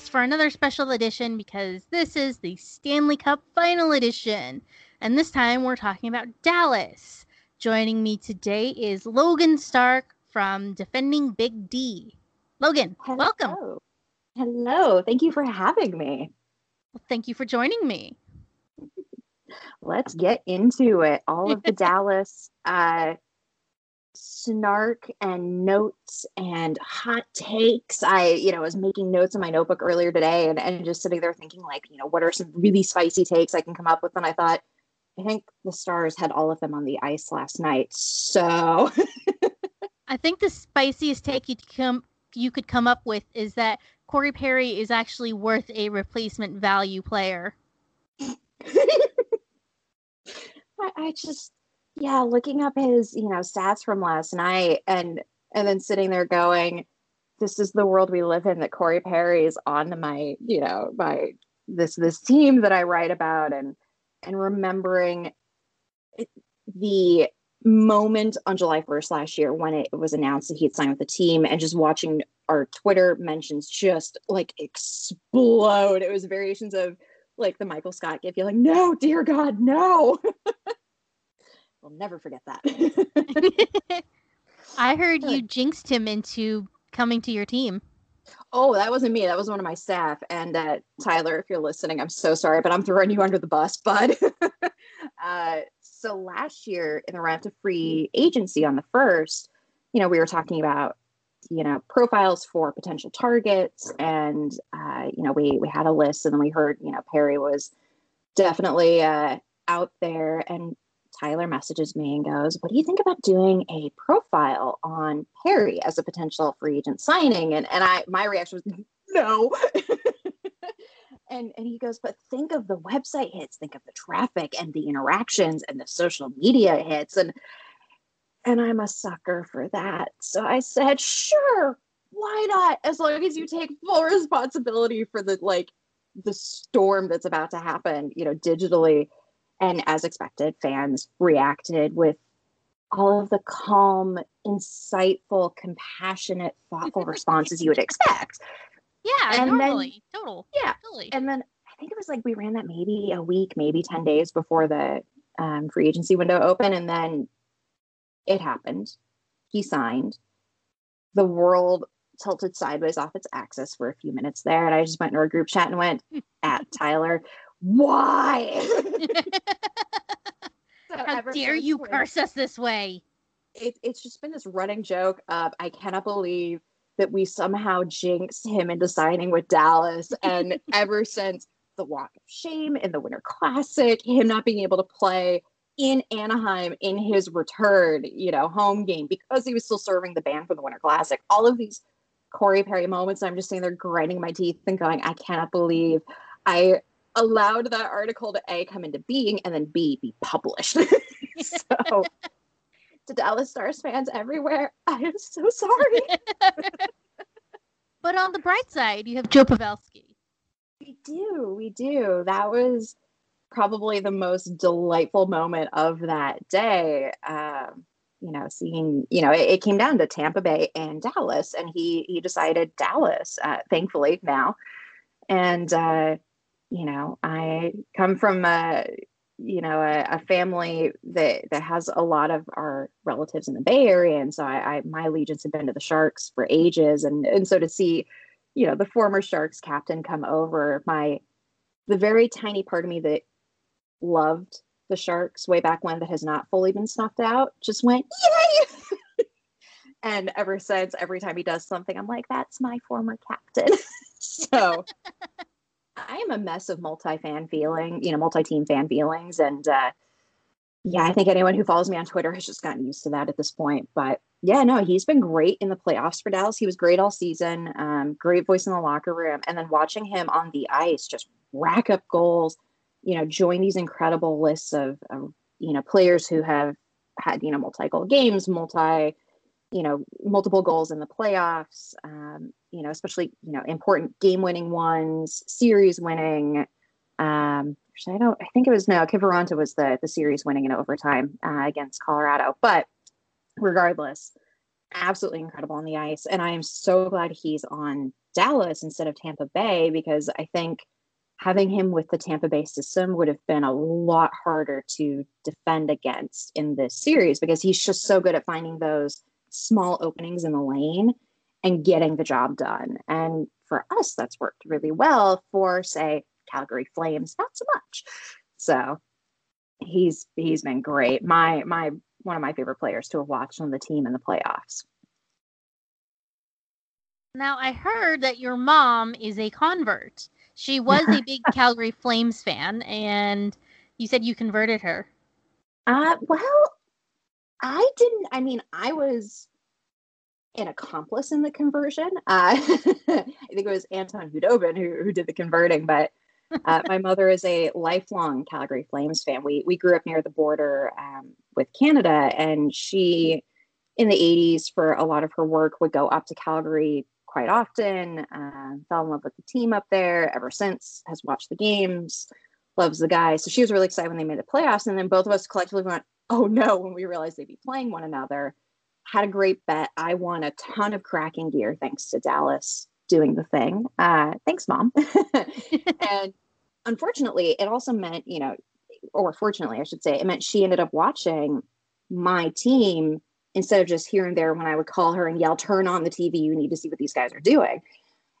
for another special edition because this is the Stanley Cup Final Edition. And this time we're talking about Dallas. Joining me today is Logan Stark from Defending Big D. Logan, Hello. welcome. Hello. Thank you for having me. Well, thank you for joining me. Let's get into it. All of the Dallas uh, snark and notes and hot takes. I, you know, was making notes in my notebook earlier today and, and just sitting there thinking, like, you know, what are some really spicy takes I can come up with? And I thought, I think the Stars had all of them on the ice last night. So I think the spiciest take you come you could come up with is that Corey Perry is actually worth a replacement value player. I, I just yeah looking up his you know stats from last night and and then sitting there going this is the world we live in that corey perry is on my you know my this this team that i write about and and remembering the moment on july 1st last year when it was announced that he had signed with the team and just watching our twitter mentions just like explode. It was variations of like the michael scott gif you're like no dear god no We'll never forget that. I heard you jinxed him into coming to your team. oh, that wasn't me. That was one of my staff. And uh, Tyler, if you're listening, I'm so sorry, but I'm throwing you under the bus, bud. uh, so last year in the round to free agency on the first, you know, we were talking about you know profiles for potential targets and uh, you know we we had a list and then we heard you know perry was definitely uh, out there and Tyler messages me and goes, What do you think about doing a profile on Perry as a potential free agent signing? And and I my reaction was no. and and he goes, But think of the website hits, think of the traffic and the interactions and the social media hits. And and I'm a sucker for that. So I said, sure, why not? As long as you take full responsibility for the like the storm that's about to happen, you know, digitally and as expected, fans reacted with all of the calm, insightful, compassionate, thoughtful responses you would expect. Yeah, And then- Total. Yeah. Totally. And then I think it was like we ran that maybe a week, maybe 10 days before the um, free agency window opened. And then it happened. He signed. The world tilted sideways off its axis for a few minutes there. And I just went into our group chat and went at Tyler, why? So How ever dare you curse us this way? it, it's just been this running joke of I cannot believe that we somehow jinxed him into signing with Dallas. And ever since the walk of shame in the Winter Classic, him not being able to play in Anaheim in his return, you know, home game because he was still serving the ban for the Winter Classic, all of these Corey Perry moments, I'm just sitting there grinding my teeth and going, I cannot believe I allowed that article to A come into being and then B be published. so to Dallas Stars fans everywhere, I am so sorry. But on the bright side, you have Joe Pavelski. we do, we do. That was probably the most delightful moment of that day. Um, you know, seeing, you know, it, it came down to Tampa Bay and Dallas, and he he decided Dallas, uh, thankfully now. And uh, you know, I come from a you know a, a family that that has a lot of our relatives in the Bay Area, and so I, I my allegiance had been to the Sharks for ages, and and so to see, you know, the former Sharks captain come over, my the very tiny part of me that loved the Sharks way back when that has not fully been snuffed out just went yay. and ever since, every time he does something, I'm like, that's my former captain. so I am a mess of multi-fan feeling, you know, multi-team fan feelings. And uh yeah, I think anyone who follows me on Twitter has just gotten used to that at this point. But yeah, no, he's been great in the playoffs for Dallas. He was great all season. Um, great voice in the locker room. And then watching him on the ice just rack up goals, you know, join these incredible lists of, you know, players who have had, you know, multi-goal games, multi, you know, multiple goals in the playoffs, um, you know, especially, you know, important game-winning ones, series winning. Um, actually, I don't, I think it was, no, Kiviranta was the, the series winning in overtime uh, against Colorado. But regardless, absolutely incredible on the ice. And I am so glad he's on Dallas instead of Tampa Bay because I think having him with the Tampa Bay system would have been a lot harder to defend against in this series because he's just so good at finding those small openings in the lane and getting the job done. And for us, that's worked really well. For, say, Calgary Flames, not so much. So he's he's been great. My my one of my favorite players to have watched on the team in the playoffs. Now I heard that your mom is a convert. She was a big Calgary Flames fan, and you said you converted her. Uh, well, I didn't. I mean, I was an accomplice in the conversion. Uh, I think it was Anton Khudobin who, who did the converting, but uh, my mother is a lifelong Calgary Flames fan. We we grew up near the border um, with Canada, and she, in the '80s, for a lot of her work, would go up to Calgary quite often. Uh, fell in love with the team up there. Ever since, has watched the games, loves the guys. So she was really excited when they made the playoffs, and then both of us collectively went, "Oh no!" When we realized they'd be playing one another. Had a great bet. I won a ton of cracking gear thanks to Dallas doing the thing. Uh, thanks, mom. and unfortunately, it also meant, you know, or fortunately, I should say, it meant she ended up watching my team instead of just here and there when I would call her and yell, turn on the TV, you need to see what these guys are doing.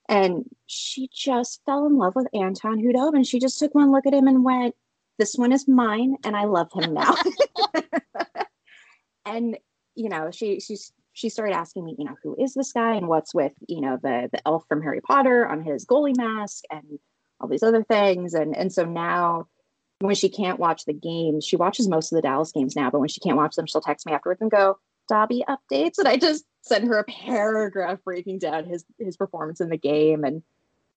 And she just fell in love with Anton Khudobin. And she just took one look at him and went, This one is mine, and I love him now. and you know, she she's she started asking me, you know, who is this guy and what's with, you know, the the elf from Harry Potter on his goalie mask and all these other things. And and so now when she can't watch the games, she watches most of the Dallas games now, but when she can't watch them, she'll text me afterwards and go, Dobby updates. And I just send her a paragraph breaking down his his performance in the game. And,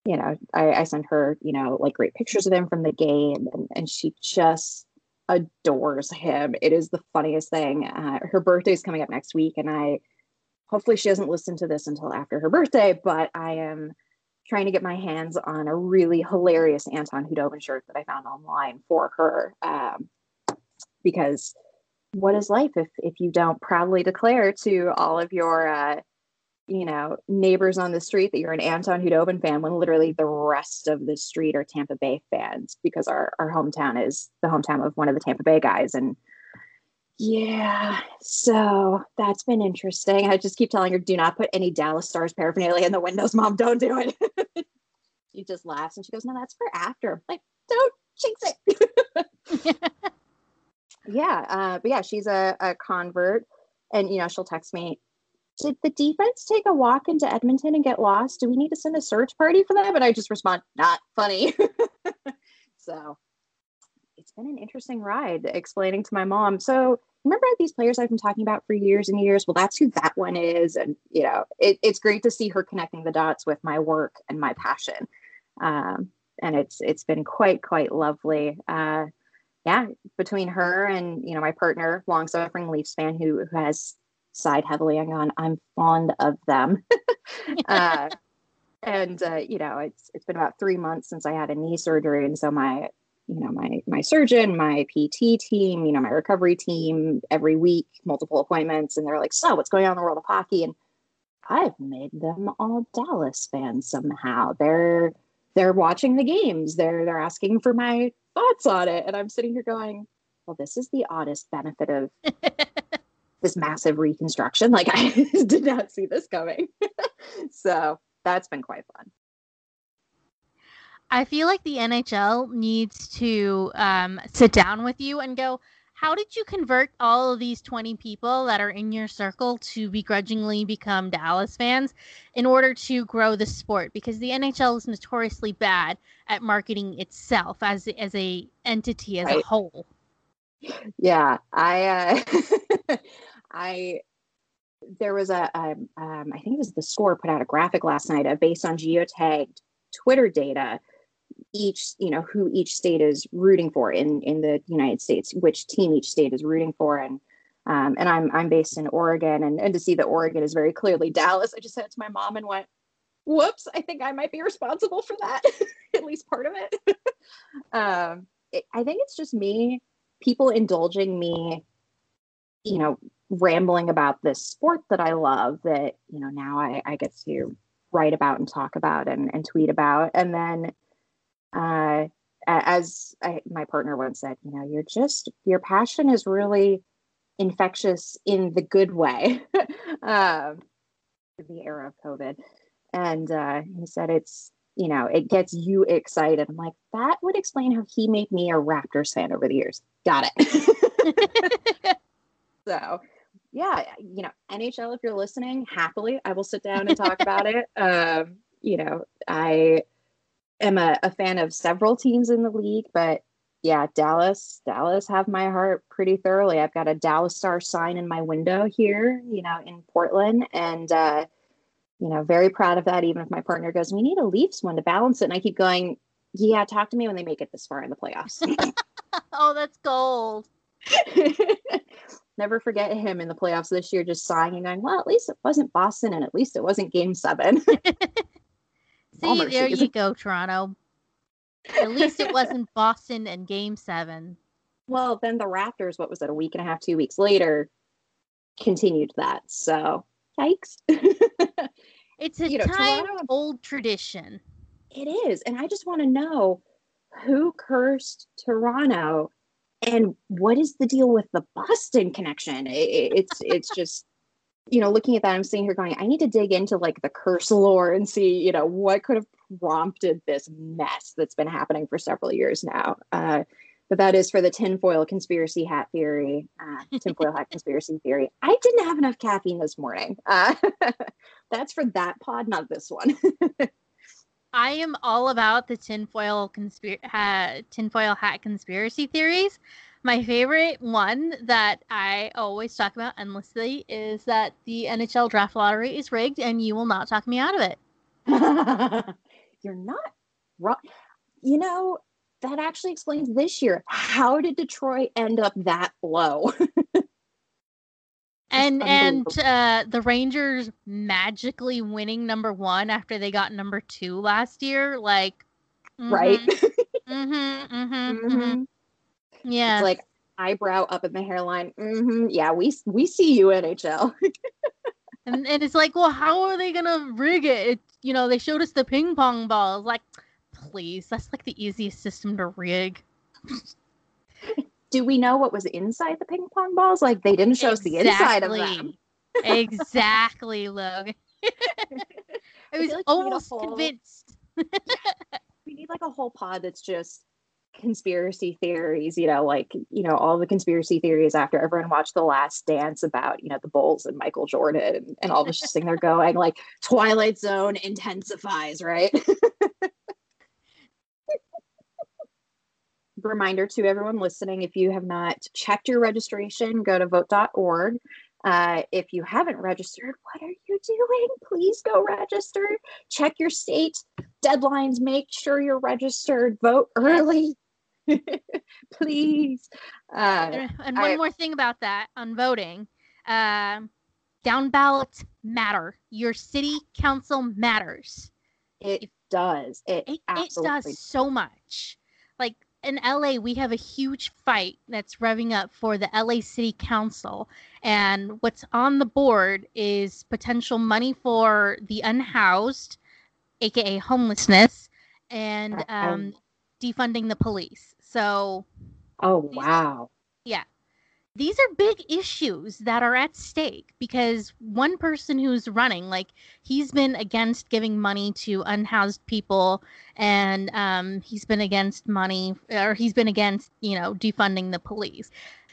you know, I, I send her, you know, like great pictures of him from the game. And and she just adores him. It is the funniest thing. Uh, her birthday is coming up next week, and I hopefully she doesn't listen to this until after her birthday, but I am trying to get my hands on a really hilarious Anton Khudobin shirt that I found online for her. Um, because what is life if if you don't proudly declare to all of your uh, you know neighbors on the street that you're an Anton Khudobin fan when literally the rest of the street are Tampa Bay fans because our our hometown is the hometown of one of the Tampa Bay guys and yeah, so that's been interesting. I just keep telling her, do not put any Dallas Stars paraphernalia in the windows, mom. Don't do it. she just laughs and she goes, No, that's for after. I'm like, don't jinx it. yeah. Uh, but yeah, she's a, a convert. And, you know, she'll text me, Did the defense take a walk into Edmonton and get lost? Do we need to send a search party for them? And I just respond, Not funny. so it's been an interesting ride explaining to my mom. So remember these players I've been talking about for years and years? Well, that's who that one is. And, you know, it, it's great to see her connecting the dots with my work and my passion. Um, and it's, it's been quite, quite lovely. Uh, yeah, between her and, you know, my partner, long suffering Leafs fan who, who has sighed heavily and gone, I'm fond of them. uh, and, uh, you know, it's, it's been about three months since I had a knee surgery. And so my, you know my my surgeon my pt team you know my recovery team every week multiple appointments and they're like so what's going on in the world of hockey and i've made them all dallas fans somehow they're they're watching the games they're they're asking for my thoughts on it and i'm sitting here going well this is the oddest benefit of this massive reconstruction like i did not see this coming so that's been quite fun I feel like the NHL needs to um, sit down with you and go, how did you convert all of these 20 people that are in your circle to begrudgingly become Dallas fans in order to grow the sport? Because the NHL is notoriously bad at marketing itself as as a entity as right. a whole. Yeah, I uh, I there was a um, um, I think it was the score put out a graphic last night uh, based on geotagged Twitter data each you know who each state is rooting for in in the united states which team each state is rooting for. And um, and i'm i'm based in oregon and, and to see that oregon is very clearly dallas i just said it to my mom and went whoops i think i might be responsible for that at least part of it. Um, it, i think it's just me people indulging me you know rambling about this sport that i love that you know now i, I get to write about and talk about and, and tweet about. And then, uh, as I, my partner once said, you know, you're just your passion is really infectious in the good way. uh, the era of COVID, and uh, he said it's you know it gets you excited. I'm like that would explain how he made me a Raptors fan over the years. Got it. so yeah, you know, NHL, if you're listening, happily, I will sit down and talk about it. Um, you know, I am a, a fan of several teams in the league, but yeah, Dallas, Dallas have my heart pretty thoroughly. I've got a Dallas Star sign in my window here, you know, in Portland, and uh, you know, very proud of that. Even if my partner goes, "We need a Leafs one to balance it," and I keep going, "Yeah, talk to me when they make it this far in the playoffs." oh, that's gold. never forget him in the playoffs this year, just sighing and going, "Well, at least it wasn't Boston, and at least it wasn't Game Seven. See, there you go, Toronto. At least it wasn't Boston and Game Seven. Well, then the Raptors, what was it, a week and a half, two weeks later, continued that. So, yikes. it's a you know, time Toronto, old tradition. It is. And I just want to know who cursed Toronto and what is the deal with the Boston connection? It, it's it's just you know looking at that, I'm sitting here going, I need to dig into like the curse lore and see you know what could have prompted this mess that's been happening for several years now. Uh, but that is for the tinfoil conspiracy hat theory, uh, tinfoil hat conspiracy theory. I didn't have enough caffeine this morning. Uh, that's for that pod, not this one. I am all about the tinfoil conspir- ha- tinfoil hat conspiracy theories. My favorite one that I always talk about endlessly is that the NHL draft lottery is rigged, and you will not talk me out of it. You're not wrong. You know, that actually explains this year. How did Detroit end up that low? and and uh, the Rangers magically winning number one after they got number two last year, like mm-hmm, right? mm-hmm, mm-hmm, mm-hmm. mm-hmm. Yeah, it's like eyebrow up in the hairline. Mm-hmm. Yeah, we we see you NHL. and and it's like, well, how are they gonna rig it? it? You know, they showed us the ping pong balls. Like, please, that's like the easiest system to rig do we know what was inside the ping pong balls? Like they didn't show exactly. us the inside of them. exactly, Logan. I was like almost whole, convinced. we need like a whole pod that's just conspiracy theories, you know, like, you know, all the conspiracy theories after everyone watched The Last Dance about, you know, the Bulls and Michael Jordan and, and all this just thing they're going, like Twilight Zone intensifies, right? reminder to everyone listening if you have not checked your registration, go to vote.org. Uh, if you haven't registered, what are you doing? Please go register. Check your state deadlines. Make sure you're registered. Vote early. Please. Uh, and one I, more thing about that on voting uh, down ballots matter. Your city council matters. It if, does. It, it, it does so much. Like in LA, we have a huge fight that's revving up for the LA City Council. And what's on the board is potential money for the unhoused, aka homelessness, and um, defunding the police. So. Oh, wow. Yeah these are big issues that are at stake because one person who's running, like he's been against giving money to unhoused people, and um, he's been against money, or he's been against, you know, defunding the police.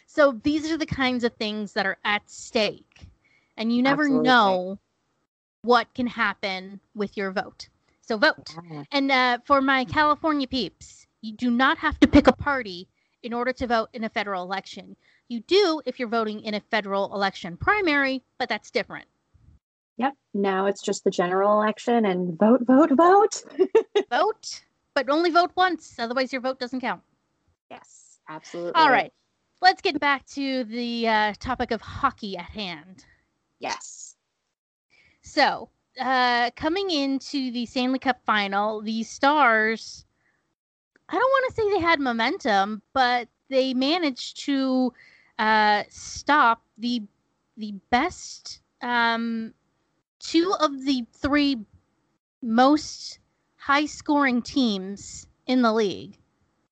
So these are the kinds of things that are at stake, and you never Absolutely. know what can happen with your vote. So vote. Yeah. And uh, for my California peeps, you do not have to pick a party in order to vote in a federal election. You do if you're voting in a federal election primary, but that's different. Yep. Now it's just the general election and vote, vote, vote. vote, but only vote once. Otherwise, your vote doesn't count. Yes, absolutely. All right. Let's get back to the uh, topic of hockey at hand. Yes. So, uh, coming into the Stanley Cup final, the Stars, I don't want to say they had momentum, but they managed to uh, stop the the best um, two of the three most high scoring teams in the league.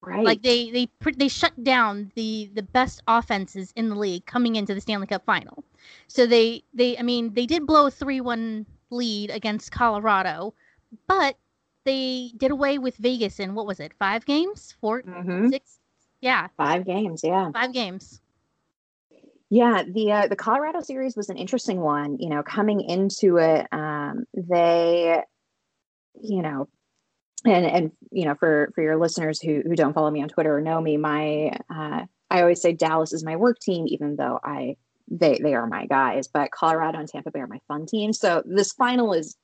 Right. Like they they they shut down the the best offenses in the league coming into the Stanley Cup final. So they they I mean they did blow a 3-1 lead against Colorado, but they did away with Vegas in what was it? 5 games? 4 Mhm. 6 Yeah, Five games. Yeah. 5 games. Yeah, the uh, the Colorado series was an interesting one. You know, coming into it, um, they, you know, and and you know, for for your listeners who who don't follow me on Twitter or know me, my uh, I always say Dallas is my work team, even though I they they are my guys. But Colorado and Tampa Bay are my fun team. So this final is,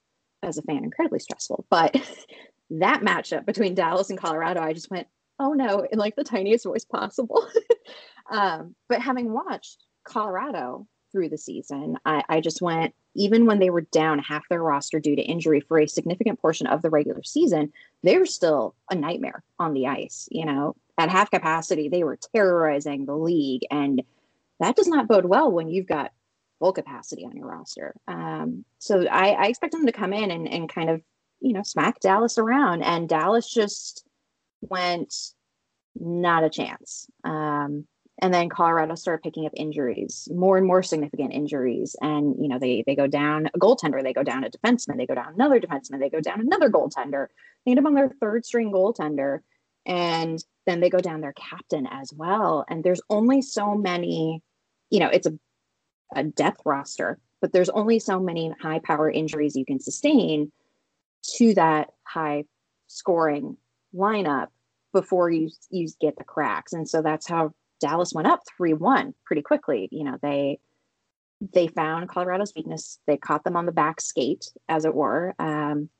as a fan, incredibly stressful. But that matchup between Dallas and Colorado, I just went, oh no, in like the tiniest voice possible. um, but having watched Colorado through the season, I, I just went, even when they were down half their roster due to injury for a significant portion of the regular season, they were still a nightmare on the ice. You know, at half capacity, they were terrorizing the league. And that does not bode well when you've got full capacity on your roster. Um, so I, I expect them to come in and, and kind of, you know, smack Dallas around. And Dallas just went not a chance. Um, and then Colorado started picking up injuries, more and more significant injuries. And you know, they they go down a goaltender, they go down a defenseman, they go down another defenseman, they go down another goaltender. They end up on their third string goaltender, and then they go down their captain as well. And there's only so many, you know, it's a a depth roster, but there's only so many high power injuries you can sustain to that high scoring lineup before you you get the cracks. And so that's how Dallas went up 3-1 pretty quickly. You know, they they found Colorado's weakness. They caught them on the back skate, as it were. Um,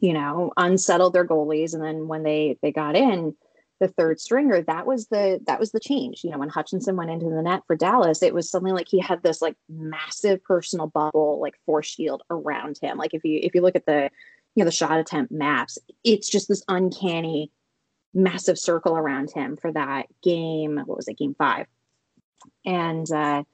you know, unsettled their goalies, and then when they they got in the third stringer, that was the that was the change. You know, when Hutchinson went into the net for Dallas, it was something like he had this like massive personal bubble, like force shield around him. Like if you if you look at the you know the shot attempt maps, it's just this uncanny massive circle around him for that game. What was it, game five? And, uh,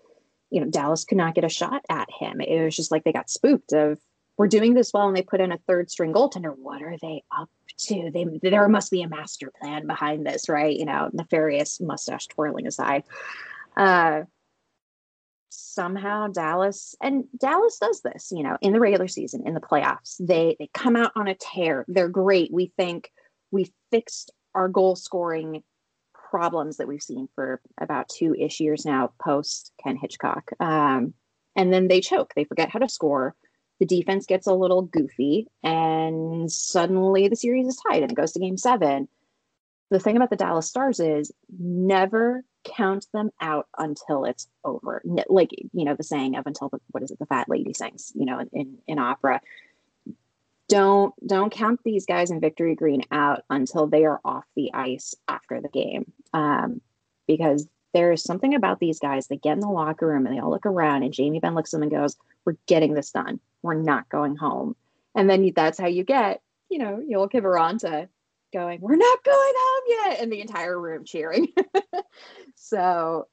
you know, Dallas could not get a shot at him. It was just like they got spooked of, we're doing this well and they put in a third string goaltender. What are they up to? They there must be a master plan behind this, right? You know, nefarious mustache twirling aside. Uh somehow Dallas and Dallas does this, you know, in the regular season, in the playoffs. They they come out on a tear. They're great. We think we fixed our goal scoring problems that we've seen for about two ish years now post Ken Hitchcock. Um, and then they choke, they forget how to score. The defense gets a little goofy, and suddenly the series is tied and it goes to game seven. The thing about the Dallas Stars is never count them out until it's over. Like, you know, the saying of until the, what is it, the fat lady sings, you know, in, in opera don't don't count these guys in victory green out until they are off the ice after the game um, because there is something about these guys they get in the locker room and they all look around and jamie benn looks at them and goes we're getting this done. We're not going home. And then that's how you get you know you'll Joel Kiviranta going we're not going home yet and the entire room cheering. So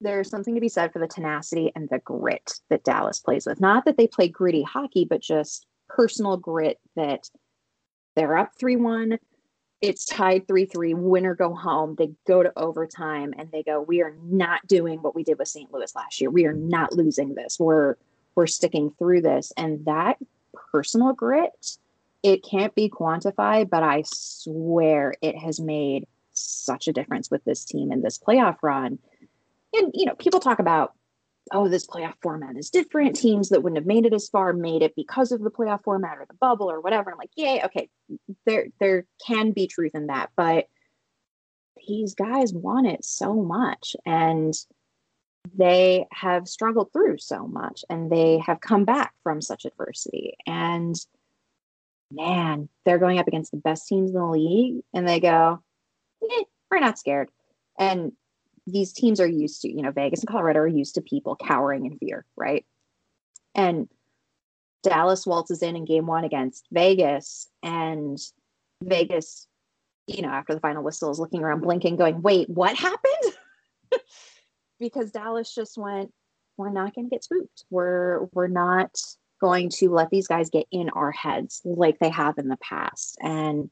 there's something to be said for the tenacity and the grit that dallas plays with. Not that they play gritty hockey but just personal grit that they're up 3 1. It's tied 3 3, win or go home. They go to overtime and they go, We are not doing what we did with St. Louis last year. We are not losing this. We're we're sticking through this. And that personal grit, it can't be quantified, but I swear it has made such a difference with this team in this playoff run. And you know, people talk about oh, this playoff format is different. Teams that wouldn't have made it as far made it because of the playoff format or the bubble or whatever. I'm like, yay, okay, there there can be truth in that, but these guys want it so much and they have struggled through so much and they have come back from such adversity and man they're going up against the best teams in the league and they go eh, we're not scared and these teams are used to, you know, Vegas and Colorado are used to people cowering in fear, right? And Dallas waltzes in in game one against Vegas, and Vegas, you know, after the final whistle is looking around, blinking, going, wait, what happened? because Dallas just went, we're not going to get spooked. We're we're not going to let these guys get in our heads like they have in the past. And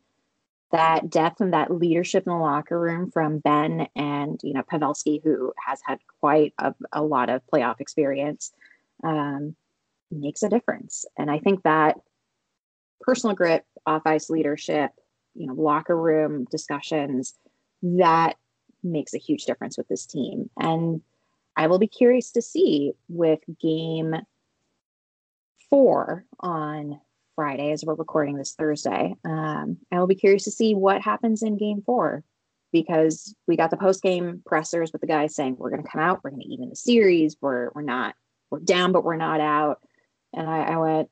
that depth and that leadership in the locker room from Benn and you know Pavelski, who has had quite a, a lot of playoff experience, um, makes a difference. And I think that personal grit, off ice leadership, you know, locker room discussions, that makes a huge difference with this team. And I will be curious to see with game four on Friday as we're recording this Thursday. Um, I will be curious to see what happens in game four because we got the post game pressers with the guys saying we're going to come out, we're going to even the series, we're we're not we're down, but we're not out. And I, I went,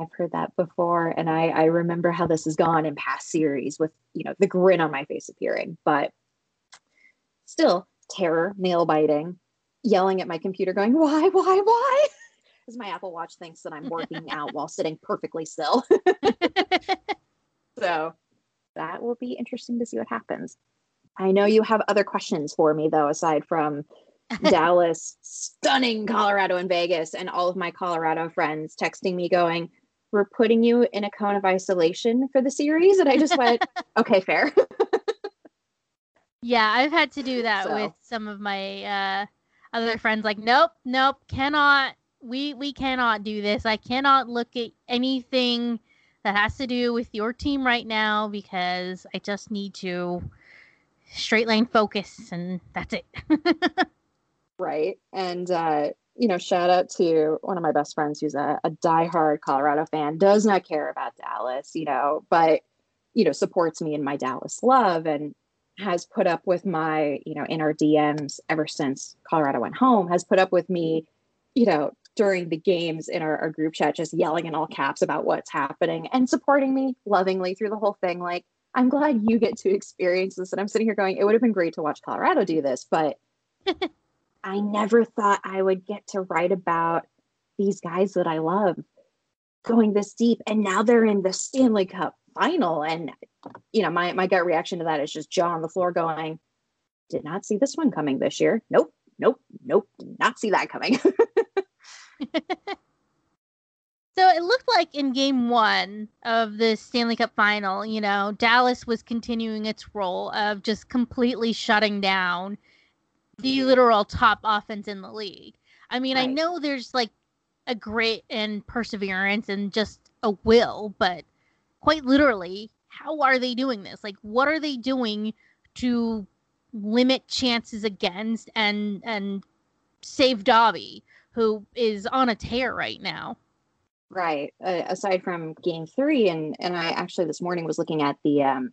I've heard that before, and I I remember how this has gone in past series with you know the grin on my face appearing, but still terror, nail biting, yelling at my computer, going why why why because my Apple Watch thinks that I'm working out while sitting perfectly still. so that will be interesting to see what happens. I know you have other questions for me though, aside from Dallas stunning Colorado and Vegas, and all of my Colorado friends texting me going, We're putting you in a cone of isolation for the series. And I just went, Okay, fair. yeah, I've had to do that so. with some of my uh, other friends, like, Nope, nope, cannot we we cannot do this. I cannot look at anything that has to do with your team right now because I just need to straight line focus and that's it. right. And uh you know, shout out to one of my best friends who's a, a diehard Colorado fan, does not care about Dallas, you know, but you know, supports me in my Dallas love and has put up with my, you know, in our DMs ever since Colorado went home, has put up with me, you know, during the games in our, our group chat, just yelling in all caps about what's happening and supporting me lovingly through the whole thing. Like, I'm glad you get to experience this. And I'm sitting here going, it would have been great to watch Colorado do this, but I never thought I would get to write about these guys that I love going this deep. And now they're in the Stanley Cup final. And, you know, my, my gut reaction to that is just jaw on the floor going, did not see this one coming this year. Nope, nope, nope, did not see that coming. so it looked like in game one of the Stanley Cup final, you know, Dallas was continuing its role of just completely shutting down the literal top offense in the league. I mean, right. I know there's like a grit and perseverance and just a will, but quite literally, how are they doing this? Like, what are they doing to limit chances against and and save Dobby? Who is on a tear right now. Right. Uh, aside from game three, and and I actually this morning was looking at the um,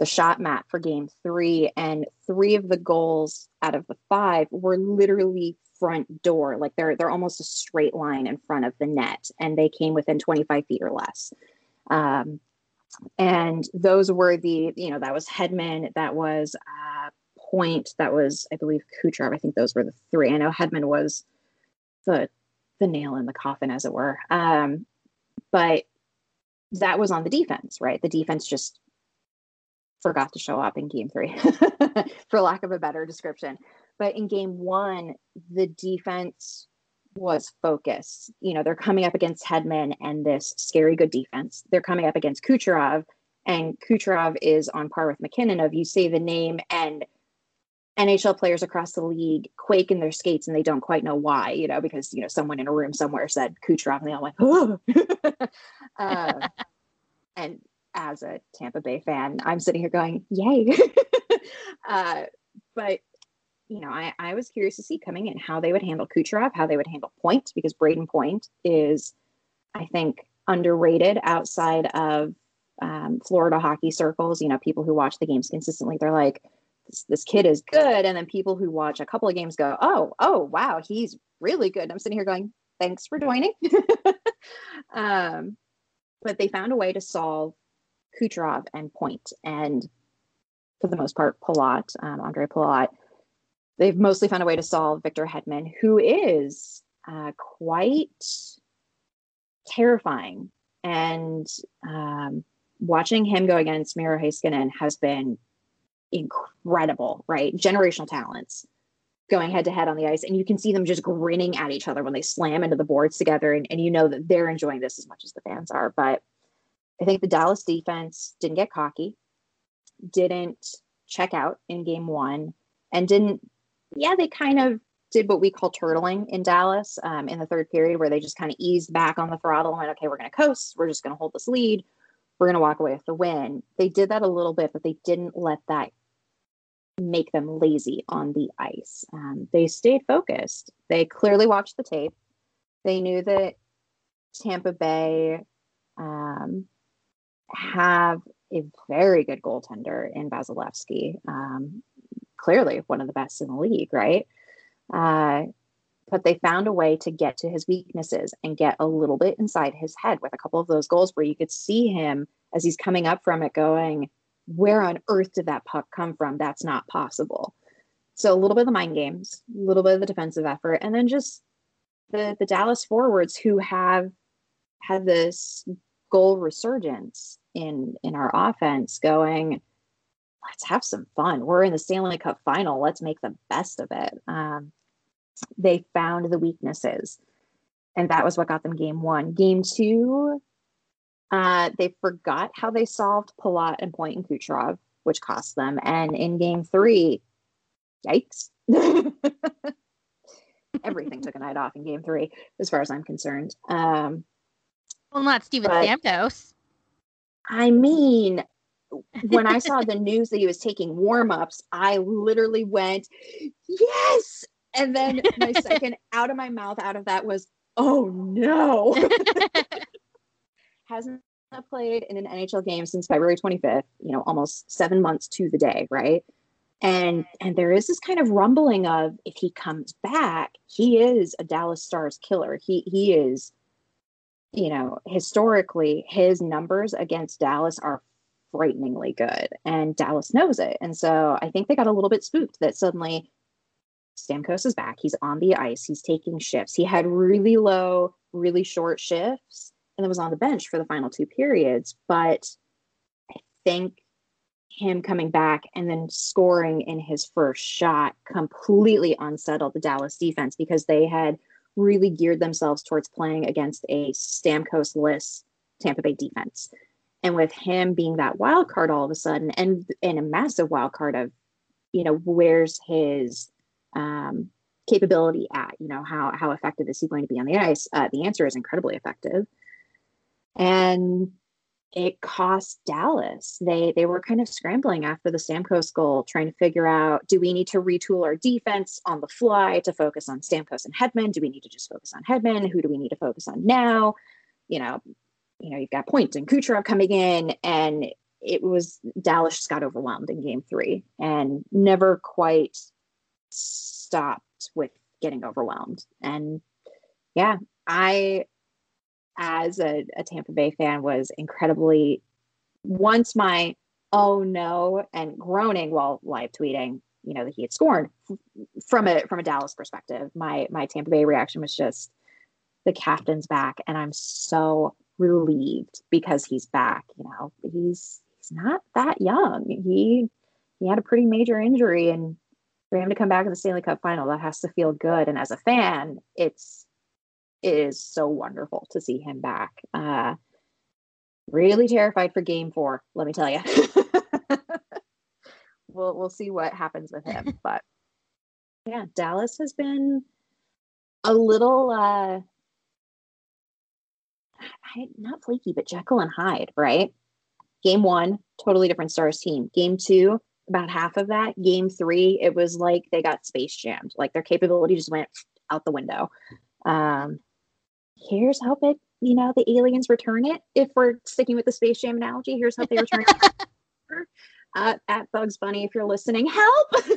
the shot map for game three, and three of the goals out of the five were literally front door, like they're they're almost a straight line in front of the net, and they came within 25 feet or less. Um, and those were the you know that was Hedman, that was uh, Point, that was I believe Kucherov. I think those were the three. I know Hedman was the the nail in the coffin, as it were. Um, but that was on the defense, right? The defense just forgot to show up in game three, for lack of a better description. But in game one, the defense was focused. You know, they're coming up against Hedman and this scary good defense. They're coming up against Kucherov, and Kucherov is on par with MacKinnon. of you say the name and NHL players across the league quake in their skates and they don't quite know why, you know, because, you know, someone in a room somewhere said Kucherov and they all went, oh. uh, and as a Tampa Bay fan, I'm sitting here going, yay. uh, but, you know, I, I was curious to see coming in how they would handle Kucherov, how they would handle Point, because Brayden Point is, I think, underrated outside of um, Florida hockey circles. You know, people who watch the games consistently, they're like, this, this kid is good. And then people who watch a couple of games go, oh, oh, wow, he's really good. And I'm sitting here going, thanks for joining. um, but they found a way to solve Kucherov and Point, and for the most part, Palat, um, Ondrej Palat. They've mostly found a way to solve Victor Hedman, who is uh, quite terrifying. And um, watching him go against Miro Heiskanen has been incredible, right? Generational talents. going head to head on the ice. And you can see them just grinning at each other when they slam into the boards together. And, and you know that they're enjoying this as much as the fans are. But I think the Dallas defense didn't get cocky, didn't check out in game one, and didn't, yeah, they kind of did what we call turtling in Dallas um, in the third period, where they just kind of eased back on the throttle and went, okay, we're going to coast. We're just going to hold this lead. We're going to walk away with the win. They did that a little bit, but they didn't let that make them lazy on the ice. Um, they stayed focused. They clearly watched the tape. They knew that Tampa Bay um, have a very good goaltender in Vasilevskiy. Um, clearly one of the best in the league, right? Uh, but they found a way to get to his weaknesses and get a little bit inside his head with a couple of those goals where you could see him as he's coming up from it going, where on earth did that puck come from? That's not possible. So a little bit of the mind games, a little bit of the defensive effort, and then just the the Dallas forwards who have had this goal resurgence in in our offense going let's have some fun we're in the stanley cup final let's make the best of it um, they found the weaknesses and that was what got them game one game two uh, they forgot how they solved Palat and Point and Kucherov, which cost them. And in game three, yikes. Everything took a night off in game three, as far as I'm concerned. Um, well, not Steven Stamkos. I mean, when I saw the news that he was taking warm ups, I literally went, yes. And then my second out of my mouth out of that was, oh no hasn't played in an NHL game since February 25th, you know, almost seven months to the day, right? And and there is this kind of rumbling of if he comes back, he is a Dallas Stars killer. He he is, you know, historically his numbers against Dallas are frighteningly good, and Dallas knows it. And so I think they got a little bit spooked that suddenly Stamkos is back. He's on the ice. He's taking shifts. He had really low, really short shifts and was on the bench for the final two periods. But I think him coming back and then scoring in his first shot completely unsettled the Dallas defense because they had really geared themselves towards playing against a Stamkos list Tampa Bay defense. And with him being that wild card all of a sudden and and a massive wild card of, you know, where's his um, capability at? You know, how how effective is he going to be on the ice? Uh, the answer is incredibly effective and it cost Dallas. They they were kind of scrambling after the Stamkos goal, trying to figure out: do we need to retool our defense on the fly to focus on Stamkos and Hedman? Do we need to just focus on Hedman? Who do we need to focus on now? You know, you know, you've got points Point and Kucherov coming in, and it was Dallas just got overwhelmed in Game Three and never quite stopped with getting overwhelmed. And yeah, I as a, a Tampa Bay fan was incredibly once my oh no and groaning while live tweeting you know that he had scored from a from a Dallas perspective my my Tampa Bay reaction was just the captain's back and I'm so relieved because he's back you know? He's he's not that young. He he had a pretty major injury and for him to come back in the Stanley Cup final that has to feel good and as a fan it's it is so wonderful to see him back. Uh, really terrified for game four, let me tell you. we'll we'll see what happens with him. But yeah, Dallas has been a little uh not flaky, but Jekyll and Hyde, right? Game one, totally different stars team. Game two, about half of that. Game three, it was like they got space jammed. Like their capability just went out the window. Um, here's how it, you know, the aliens return it. If we're sticking with the Space Jam analogy, here's how they return it. Uh, at Bugs Bunny, if you're listening, help!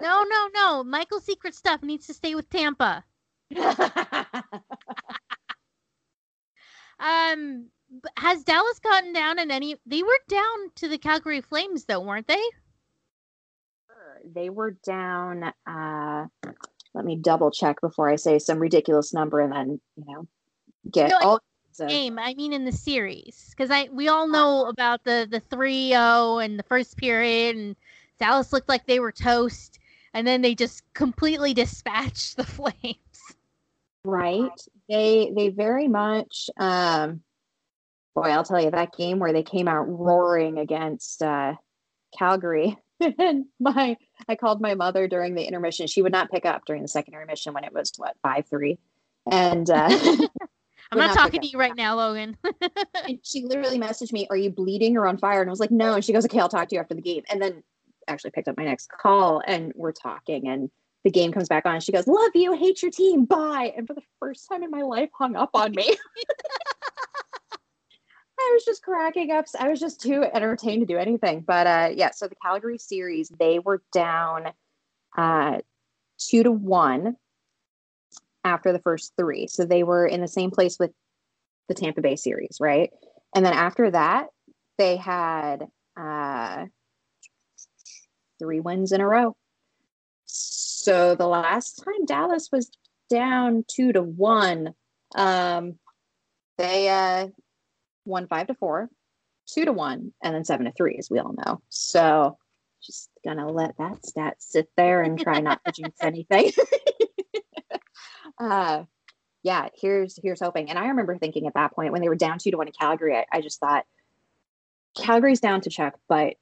no, no, no. Michael's Secret stuff needs to stay with Tampa. um, has Dallas gotten down in any? They were down to the Calgary Flames, though, weren't they? They were down. Uh, let me double check before I say some ridiculous number and then, you know, get no, all I, game. I mean in the series. Because I we all know about the the 3-0 and the first period and Dallas looked like they were toast. and then they just completely dispatched the Flames. Right. They they very much um boy, I'll tell you that game where they came out roaring against uh Calgary. and my I called my mother during the intermission. She would not pick up during the second intermission when it was what, five three. And uh I'm not talking to you right now, Logan. and she literally messaged me, Are you bleeding or on fire? And I was like, No. And she goes, Okay, I'll talk to you after the game. And then actually picked up my next call and we're talking and the game comes back on. And She goes, Love you, hate your team, bye. And for the first time in my life, hung up on me. I was just cracking up. I was just too entertained to do anything. But uh, yeah, so the Calgary series, they were down uh, two to one after the first three. So they were in the same place with the Tampa Bay series, right? And then after that, they had uh, three wins in a row. So the last time Dallas was down two to one, um, they uh, won five to four, two to one, and then seven to three, as we all know. So just gonna let that stat sit there and try not to jinx anything. uh, yeah, here's here's hoping. And I remember thinking at that point when they were down two to one in Calgary, I, I just thought Calgary's down to check, but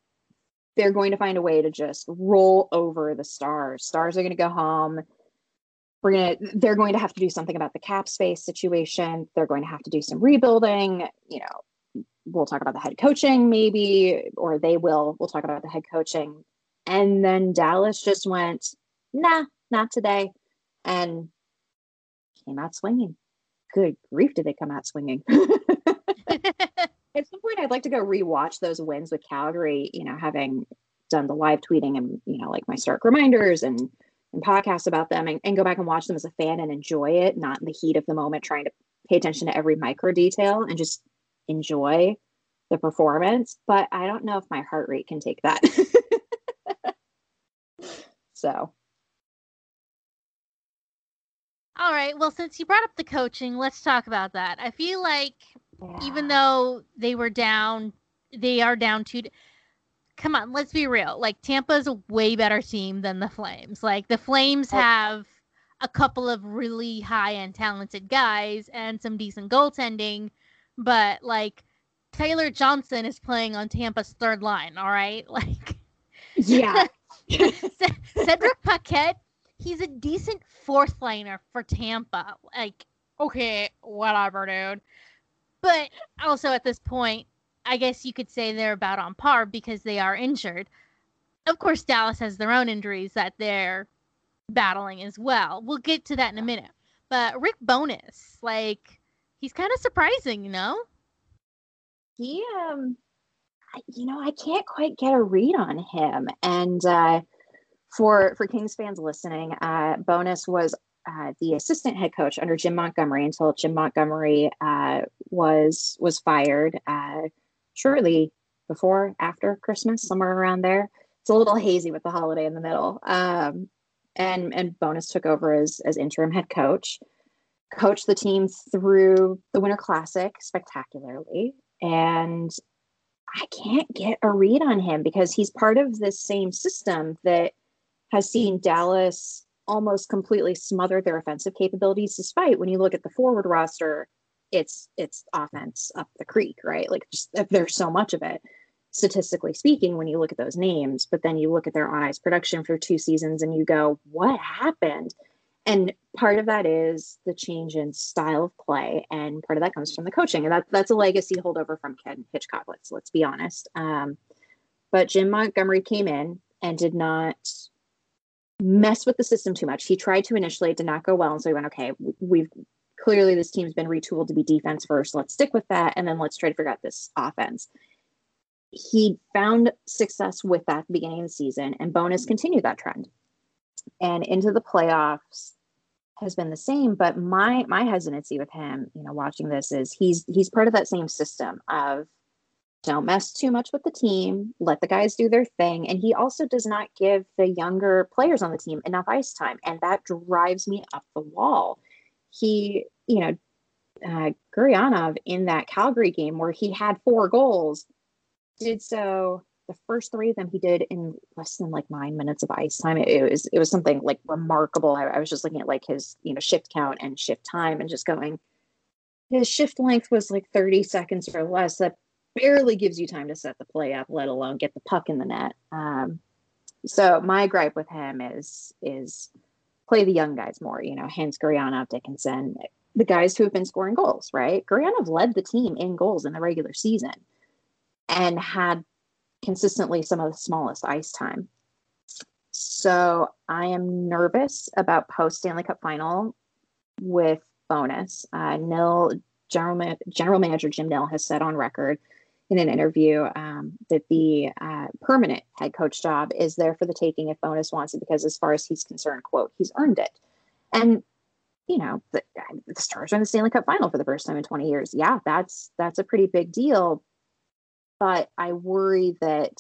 they're going to find a way to just roll over the stars. Stars are going to go home. We're to they're going to have to do something about the cap space situation. They're going to have to do some rebuilding, you know. We'll talk about the head coaching maybe or they will. We'll talk about the head coaching. And then Dallas just went, "Nah, not today." And came out swinging. Good grief, did they come out swinging? at some point I'd like to go rewatch those wins with Calgary, you know, having done the live tweeting and, you know, like my Stark reminders and, and podcasts about them and, and go back and watch them as a fan and enjoy it, not in the heat of the moment, trying to pay attention to every micro detail and just enjoy the performance. But I don't know if my heart rate can take that. so. All right. Well, since you brought up the coaching, let's talk about that. I feel like yeah. even though they were down, they are down two. Come on, let's be real. Like Tampa's a way better team than the Flames. Like the Flames oh. have a couple of really high end talented guys and some decent goaltending, but like Tyler Johnson is playing on Tampa's third line. All right, like yeah. Cedric Paquette, he's a decent fourth liner for Tampa. Like, okay, whatever, dude. But also at this point, I guess you could say they're about on par because they are injured. Of course, Dallas has their own injuries that they're battling as well. We'll get to that in a minute. But Rick Bowness, like, he's kind of surprising, you know? He, um, you know, I can't quite get a read on him. And uh, for for Kings fans listening, uh, Bowness was uh, the assistant head coach under Jim Montgomery until Jim Montgomery uh, was was fired uh, shortly before after Christmas, somewhere around there. It's a little hazy with the holiday in the middle. Um, and and Bowness took over as as interim head coach, coached the team through the Winter Classic spectacularly, and I can't get a read on him because he's part of this same system that has seen Dallas almost completely smother their offensive capabilities despite when you look at the forward roster it's it's offense up the creek right like just there's so much of it statistically speaking when you look at those names but then you look at their on ice production for two seasons and you go what happened and part of that is the change in style of play and part of that comes from the coaching and that, that's a legacy holdover from ken hitchcock let's let's be honest um, but jim montgomery came in and did not mess with the system too much. He tried to initially, it did not go well. And so he went, okay, we've clearly this team's been retooled to be defense first. Let's stick with that. And then let's try to figure out this offense. He found success with that beginning of the season, and Bowness continued that trend. And into the playoffs has been the same. But my my hesitancy with him, you know, watching this is he's he's part of that same system of don't mess too much with the team, let the guys do their thing. And he also does not give the younger players on the team enough ice time. And that drives me up the wall. He, you know, uh, Gurianov in that Calgary game where he had four goals did so the first three of them he did in less than like nine minutes of ice time. It, it was it was something like remarkable. I, I was just looking at like his you know shift count and shift time and just going. His shift length was like 30 seconds or less. That barely gives you time to set the play up, let alone get the puck in the net. Um, so my gripe with him is is play the young guys more. You know, Hintz Gurianov, Dickinson, the guys who have been scoring goals. Right, Gurianov led the team in goals in the regular season, and had consistently some of the smallest ice time. So I am nervous about post Stanley Cup final with Bowness. Uh, Nill general Ma- general manager Jim Nill has said on record in an interview um, that the uh, permanent head coach job is there for the taking if Bowness wants it because, as far as he's concerned, quote, he's earned it. And you know, the, the Stars are in the Stanley Cup final for the first time in 20 years. Yeah, that's that's a pretty big deal. But I worry that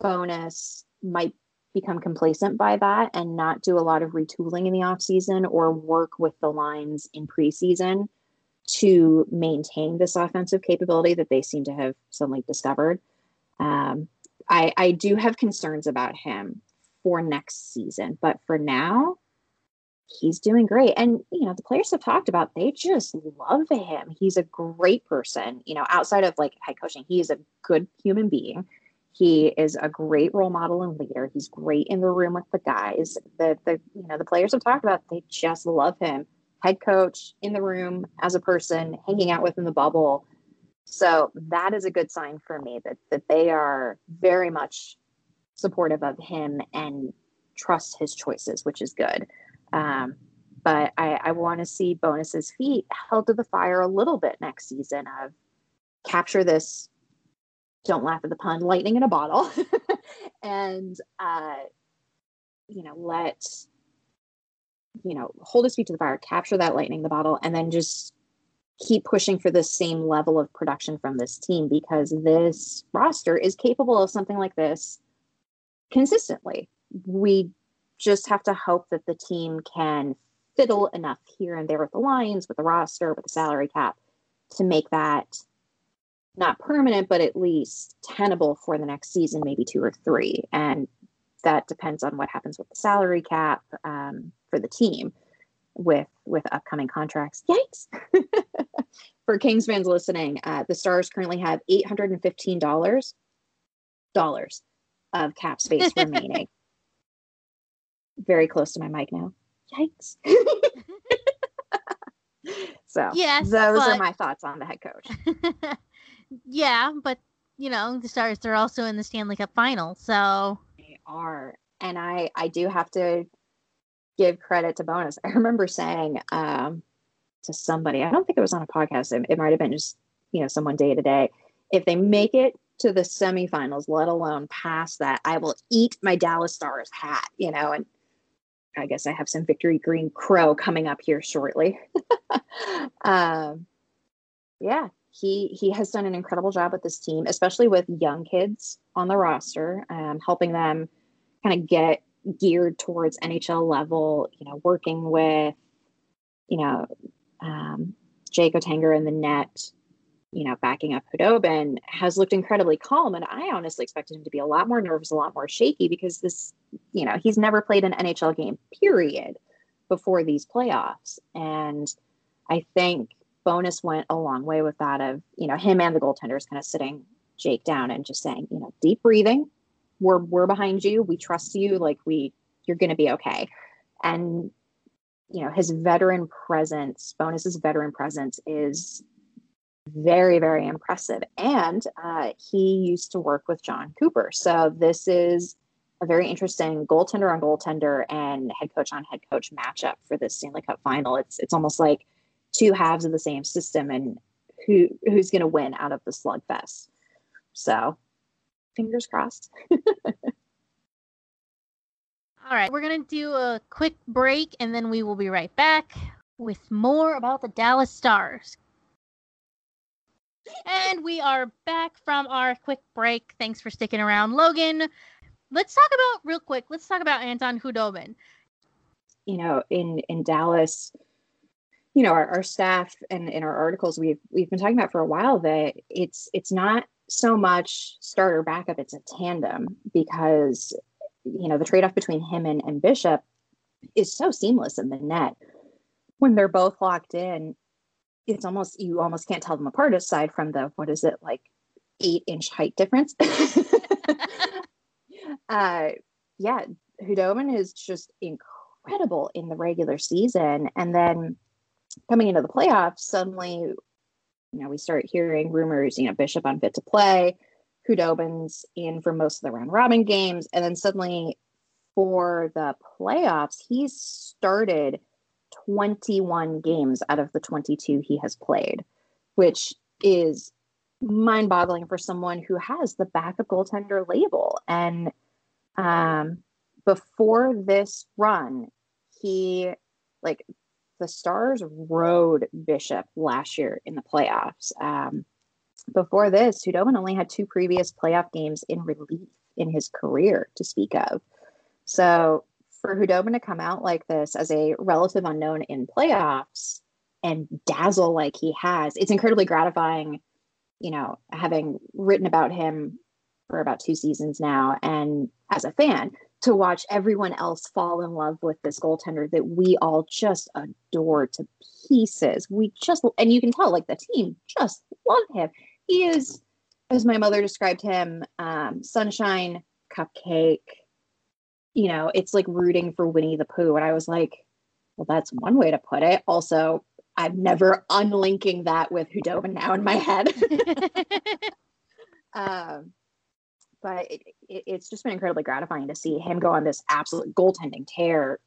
Bowness might become complacent by that and not do a lot of retooling in the offseason or work with the lines in preseason to maintain this offensive capability that they seem to have suddenly discovered. Um, I, I do have concerns about him for next season, but for now, he's doing great. And, you know, the players have talked about they just love him. He's a great person, you know, outside of like head coaching, he is a good human being. He is a great role model and leader. He's great in the room with the guys. The the you know the players have talked about they just love him head coach in the room as a person, hanging out within the bubble. So that is a good sign for me that that they are very much supportive of him and trust his choices, which is good. Um, but I, I want to see Bowness's feet held to the fire a little bit next season of capture this. Don't laugh at the pun. Lightning in a bottle, and uh, you know let you know, hold his feet to the fire, capture that lightning in the bottle, and then just keep pushing for the same level of production from this team because this roster is capable of something like this consistently. We just have to hope that the team can fiddle enough here and there with the lines, with the roster, with the salary cap to make that not permanent, but at least tenable for the next season, maybe two or three. And that depends on what happens with the salary cap um, for the team with with upcoming contracts. Yikes! for Kings fans listening, uh, the Stars currently have eight hundred and fifteen dollars dollars of cap space remaining. Very close to my mic now. Yikes! so yes, those but... are my thoughts on the head coach. yeah, but you know the Stars are also in the Stanley Cup final, so are, and I I do have to give credit to Bowness. I remember saying um, to somebody, I don't think it was on a podcast. It, it might have been just you know someone day to day. If they make it to the semifinals, let alone past that, I will eat my Dallas Stars hat. You know, and I guess I have some victory green crow coming up here shortly. um, yeah, he he has done an incredible job with this team, especially with young kids on the roster, um, helping them kind of get geared towards NHL level, you know, working with, you know, um, Jake Oettinger in the net, you know, backing up Khudobin has looked incredibly calm. And I honestly expected him to be a lot more nervous, a lot more shaky because this, you know, he's never played an NHL game, period, before these playoffs. And I think Bowness went a long way with that of, you know, him and the goaltenders kind of sitting Jake down and just saying, you know, deep breathing, we're we're behind you. We trust you. Like we you're going to be okay. And you know his veteran presence Bowness's veteran presence is very very impressive. And uh, he used to work with jon cooper. So this is a very interesting goaltender on goaltender and head coach on head coach matchup for this stanley cup final. It's it's almost like two halves of the same system and who who's going to win out of the slugfest. So fingers crossed. All right, we're going to do a quick break and then we will be right back with more about the Dallas Stars. And we are back from our quick break. Thanks for sticking around, Logan. Let's talk about real quick. Let's talk about Anton Khudobin. You know, in in Dallas, you know, our, our staff and in our articles we've we've been talking about for a while that it's it's not so much starter backup, it's a tandem because you know the trade off between him and, and Bishop is so seamless in the net. When they're both locked in, it's almost you almost can't tell them apart aside from the what is it like eight inch height difference. uh, yeah, Khudobin is just incredible in the regular season, and then coming into the playoffs, suddenly, you know, we start hearing rumors. You know, Bishop unfit to play, Khudobin's in for most of the round robin games, and then suddenly for the playoffs, he's started 21 games out of the 22 he has played, which is mind boggling for someone who has the backup goaltender label. And um, before this run, he, like, the Stars rode Bishop last year in the playoffs. Um, before this, Khudobin only had two previous playoff games in relief in his career to speak of. So for Khudobin to come out like this as a relative unknown in playoffs and dazzle like he has, it's incredibly gratifying, you know, having written about him for about two seasons now and as a fan to watch everyone else fall in love with this goaltender that we all just adore to pieces. We just and you can tell like the team just love him. He is as my mother described him, um, sunshine cupcake you know, it's like rooting for Winnie the Pooh. And I was like, well, that's one way to put it. Also, I'm never unlinking that with Khudobin now in my head. um, but it, it, it's just been incredibly gratifying to see him go on this absolute goaltending tear,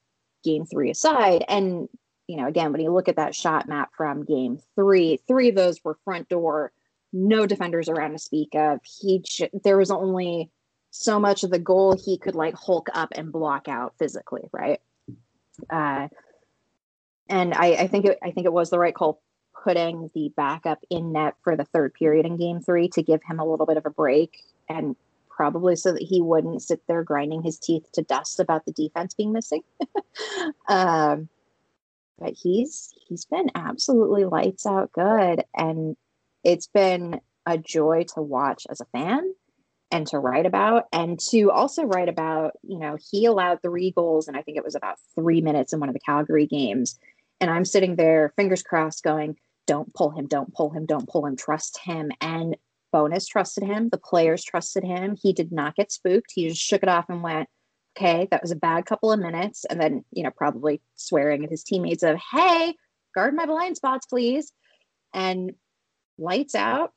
game three aside. And, you know, again, when you look at that shot map from game three, three of those were front door, no defenders around to speak of. He, there was only so much of the goal he could like hulk up and block out physically, right? Uh, and I, I think it, I think it was the right call putting the backup in net for the third period in game three to give him a little bit of a break and probably so that he wouldn't sit there grinding his teeth to dust about the defense being missing. um, but he's he's been absolutely lights out good, and it's been a joy to watch as a fan and to write about and to also write about you know he allowed three goals and i think it was about three minutes in one of the calgary games and i'm sitting there fingers crossed going don't pull him don't pull him don't pull him trust him and Bowness trusted him the players trusted him he did not get spooked he just shook it off and went okay that was a bad couple of minutes and then you know probably swearing at his teammates of hey guard my blind spots please and lights out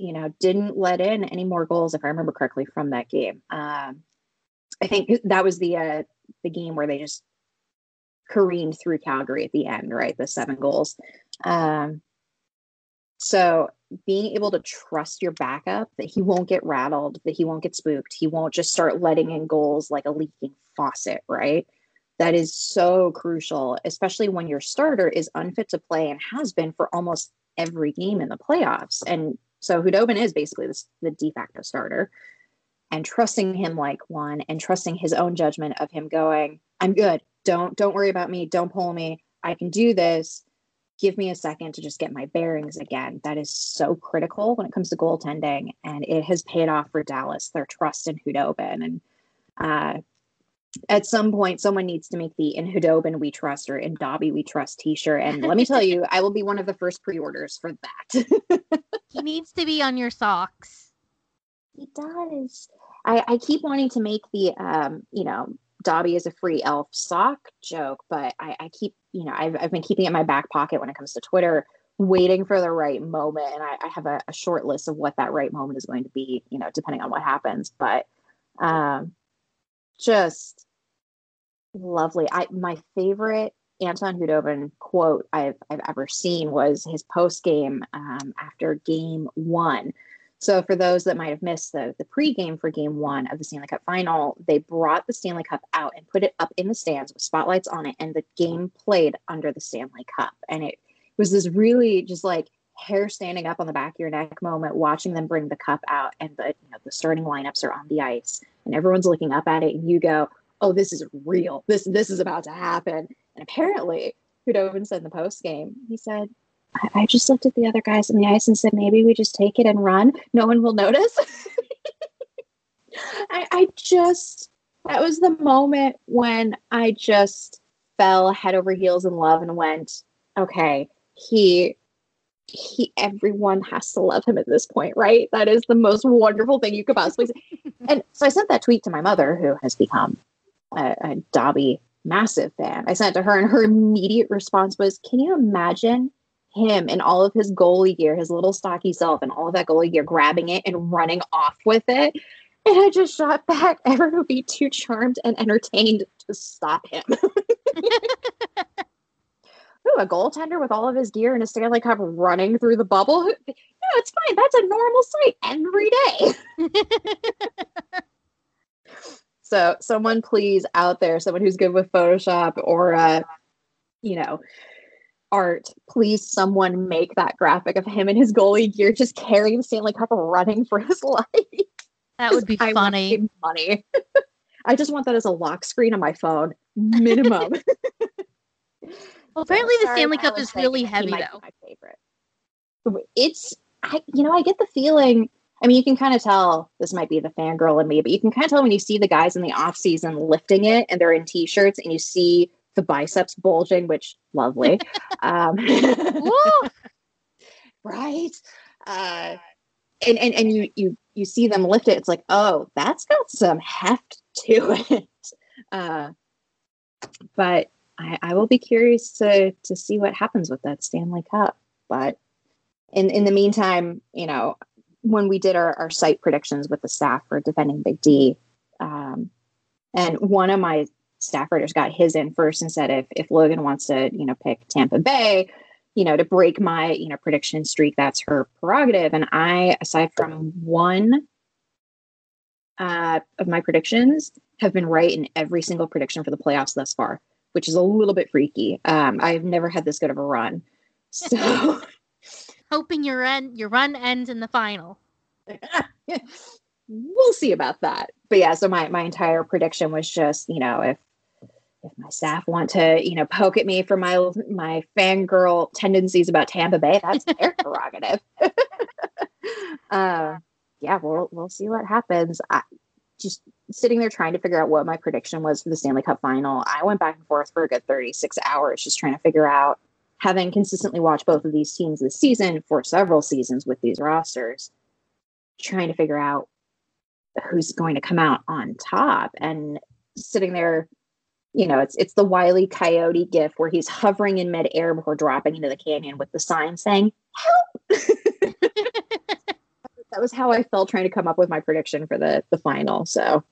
you know, didn't let in any more goals, if I remember correctly, from that game. Um, I think that was the uh, the game where they just careened through Calgary at the end, right? The seven goals. Um, so being able to trust your backup that he won't get rattled, that he won't get spooked, he won't just start letting in goals like a leaking faucet, right? That is so crucial, especially when your starter is unfit to play and has been for almost every game in the playoffs. And so Khudobin is basically the, the de facto starter. And trusting him like one and trusting his own judgment of him going, I'm good. Don't don't worry about me. Don't pull me. I can do this. Give me a second to just get my bearings again. That is so critical when it comes to goaltending. And it has paid off for Dallas, their trust in Khudobin. And uh, at some point someone needs to make the in Khudobin we trust or in Dobby we trust t-shirt and let me tell you I will be one of the first pre-orders for that. he needs to be on your socks. He does. I, I keep wanting to make the um, you know, Dobby is a free elf sock joke, but I, I keep, you know, I've, I've been keeping it in my back pocket when it comes to Twitter, waiting for the right moment. And I, I have a, a short list of what that right moment is going to be, you know, depending on what happens. But um just lovely. I my favorite Anton Khudobin quote I've I've ever seen was his post game um, after game one. So for those that might have missed the the pregame for game one of the Stanley Cup final, they brought the Stanley Cup out and put it up in the stands with spotlights on it, and the game played under the Stanley Cup. And it was this really just like hair standing up on the back of your neck moment watching them bring the cup out and the you know the starting lineups are on the ice and everyone's looking up at it and you go oh this is real this this is about to happen and apparently Khudobin said in the post game he said I, I just looked at the other guys in the ice and said, maybe we just take it and run. No one will notice. I, I just, that was the moment when I just fell head over heels in love and went, okay, he he everyone has to love him at this point, right? That is the most wonderful thing you could possibly say. and so I sent that tweet to my mother, who has become a, a Dobby massive fan. I sent it to her, and her immediate response was, "Can you imagine him in all of his goalie gear, his little stocky self, and all of that goalie gear, grabbing it and running off with it?" And I just shot back, Erin would be too charmed and entertained to stop him. Ooh, a goaltender with all of his gear and a Stanley Cup running through the bubble. No, it's fine. That's a normal sight every day. so, someone please out there, someone who's good with Photoshop or, uh, you know, art, please someone make that graphic of him in his goalie gear just carrying the Stanley Cup running for his life. That would be I funny. Money. I just want that as a lock screen on my phone, minimum. Well, apparently so, the Stanley Cup is really heavy, though. My favorite. It's, I, you know, I get the feeling. I mean, you can kind of tell this might be the fangirl in me, but you can kind of tell when you see the guys in the off season lifting it and they're in t-shirts and you see the biceps bulging, which lovely. um, right. Uh, and, and and you you you see them lift it. It's like, oh, that's got some heft to it. Uh, but I, I will be curious to to see what happens with that Stanley Cup. But in in the meantime, you know, when we did our, our site predictions with the staff for defending Big D, um, and one of my staff writers got his in first and said if if Logan wants to, you know, pick Tampa Bay, you know, to break my, you know, prediction streak, that's her prerogative. And I, aside from one uh, of my predictions, have been right in every single prediction for the playoffs thus far which is a little bit freaky. Um, I've never had this good of a run. So hoping your run your run ends in the final. we'll see about that. But yeah, so my my entire prediction was just, you know, if if my staff want to, you know, poke at me for my my fangirl tendencies about Tampa Bay, that's their prerogative. uh, yeah, we'll we'll see what happens. I, just sitting there trying to figure out what my prediction was for the Stanley Cup final. I went back and forth for a good 36 hours just trying to figure out, having consistently watched both of these teams this season for several seasons with these rosters, trying to figure out who's going to come out on top. And sitting there, you know, it's it's the Wiley Coyote gif where he's hovering in midair before dropping into the canyon with the sign saying, Help! that was how I felt trying to come up with my prediction for the the final. So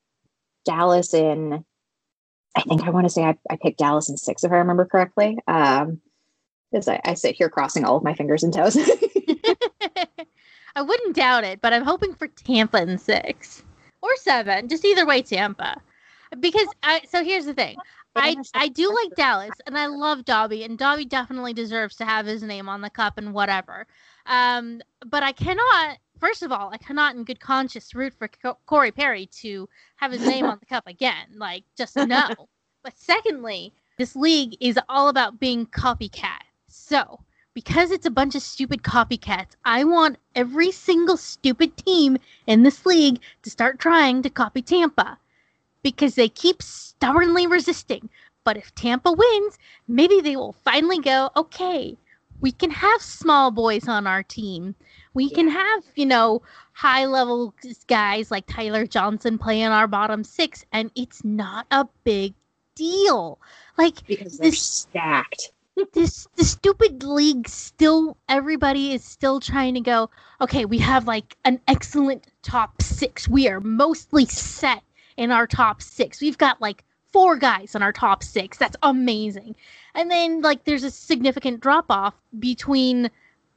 Dallas in I think I want to say I, I picked Dallas in six if I remember correctly. Um as I, I sit here crossing all of my fingers and toes. I wouldn't doubt it, but I'm hoping for Tampa in six or seven. Just either way, Tampa. Because I so here's the thing. I, I do like Dallas and I love Dobby and Dobby definitely deserves to have his name on the cup and whatever. Um, but I cannot first of all, I cannot in good conscience root for Corey Perry to have his name on the cup again. Like, just no. but secondly, this league is all about being copycat. So, because it's a bunch of stupid copycats, I want every single stupid team in this league to start trying to copy Tampa because they keep stubbornly resisting. But if Tampa wins, maybe they will finally go, okay, we can have small boys on our team. We yeah. can have, you know, high level guys like Tyler Johnson playing our bottom six, and it's not a big deal. Like because they're this, stacked. this the stupid league still everybody is still trying to go, okay, we have like an excellent top six. We are mostly set in our top six. We've got like four guys in our top six. That's amazing. And then like there's a significant drop off between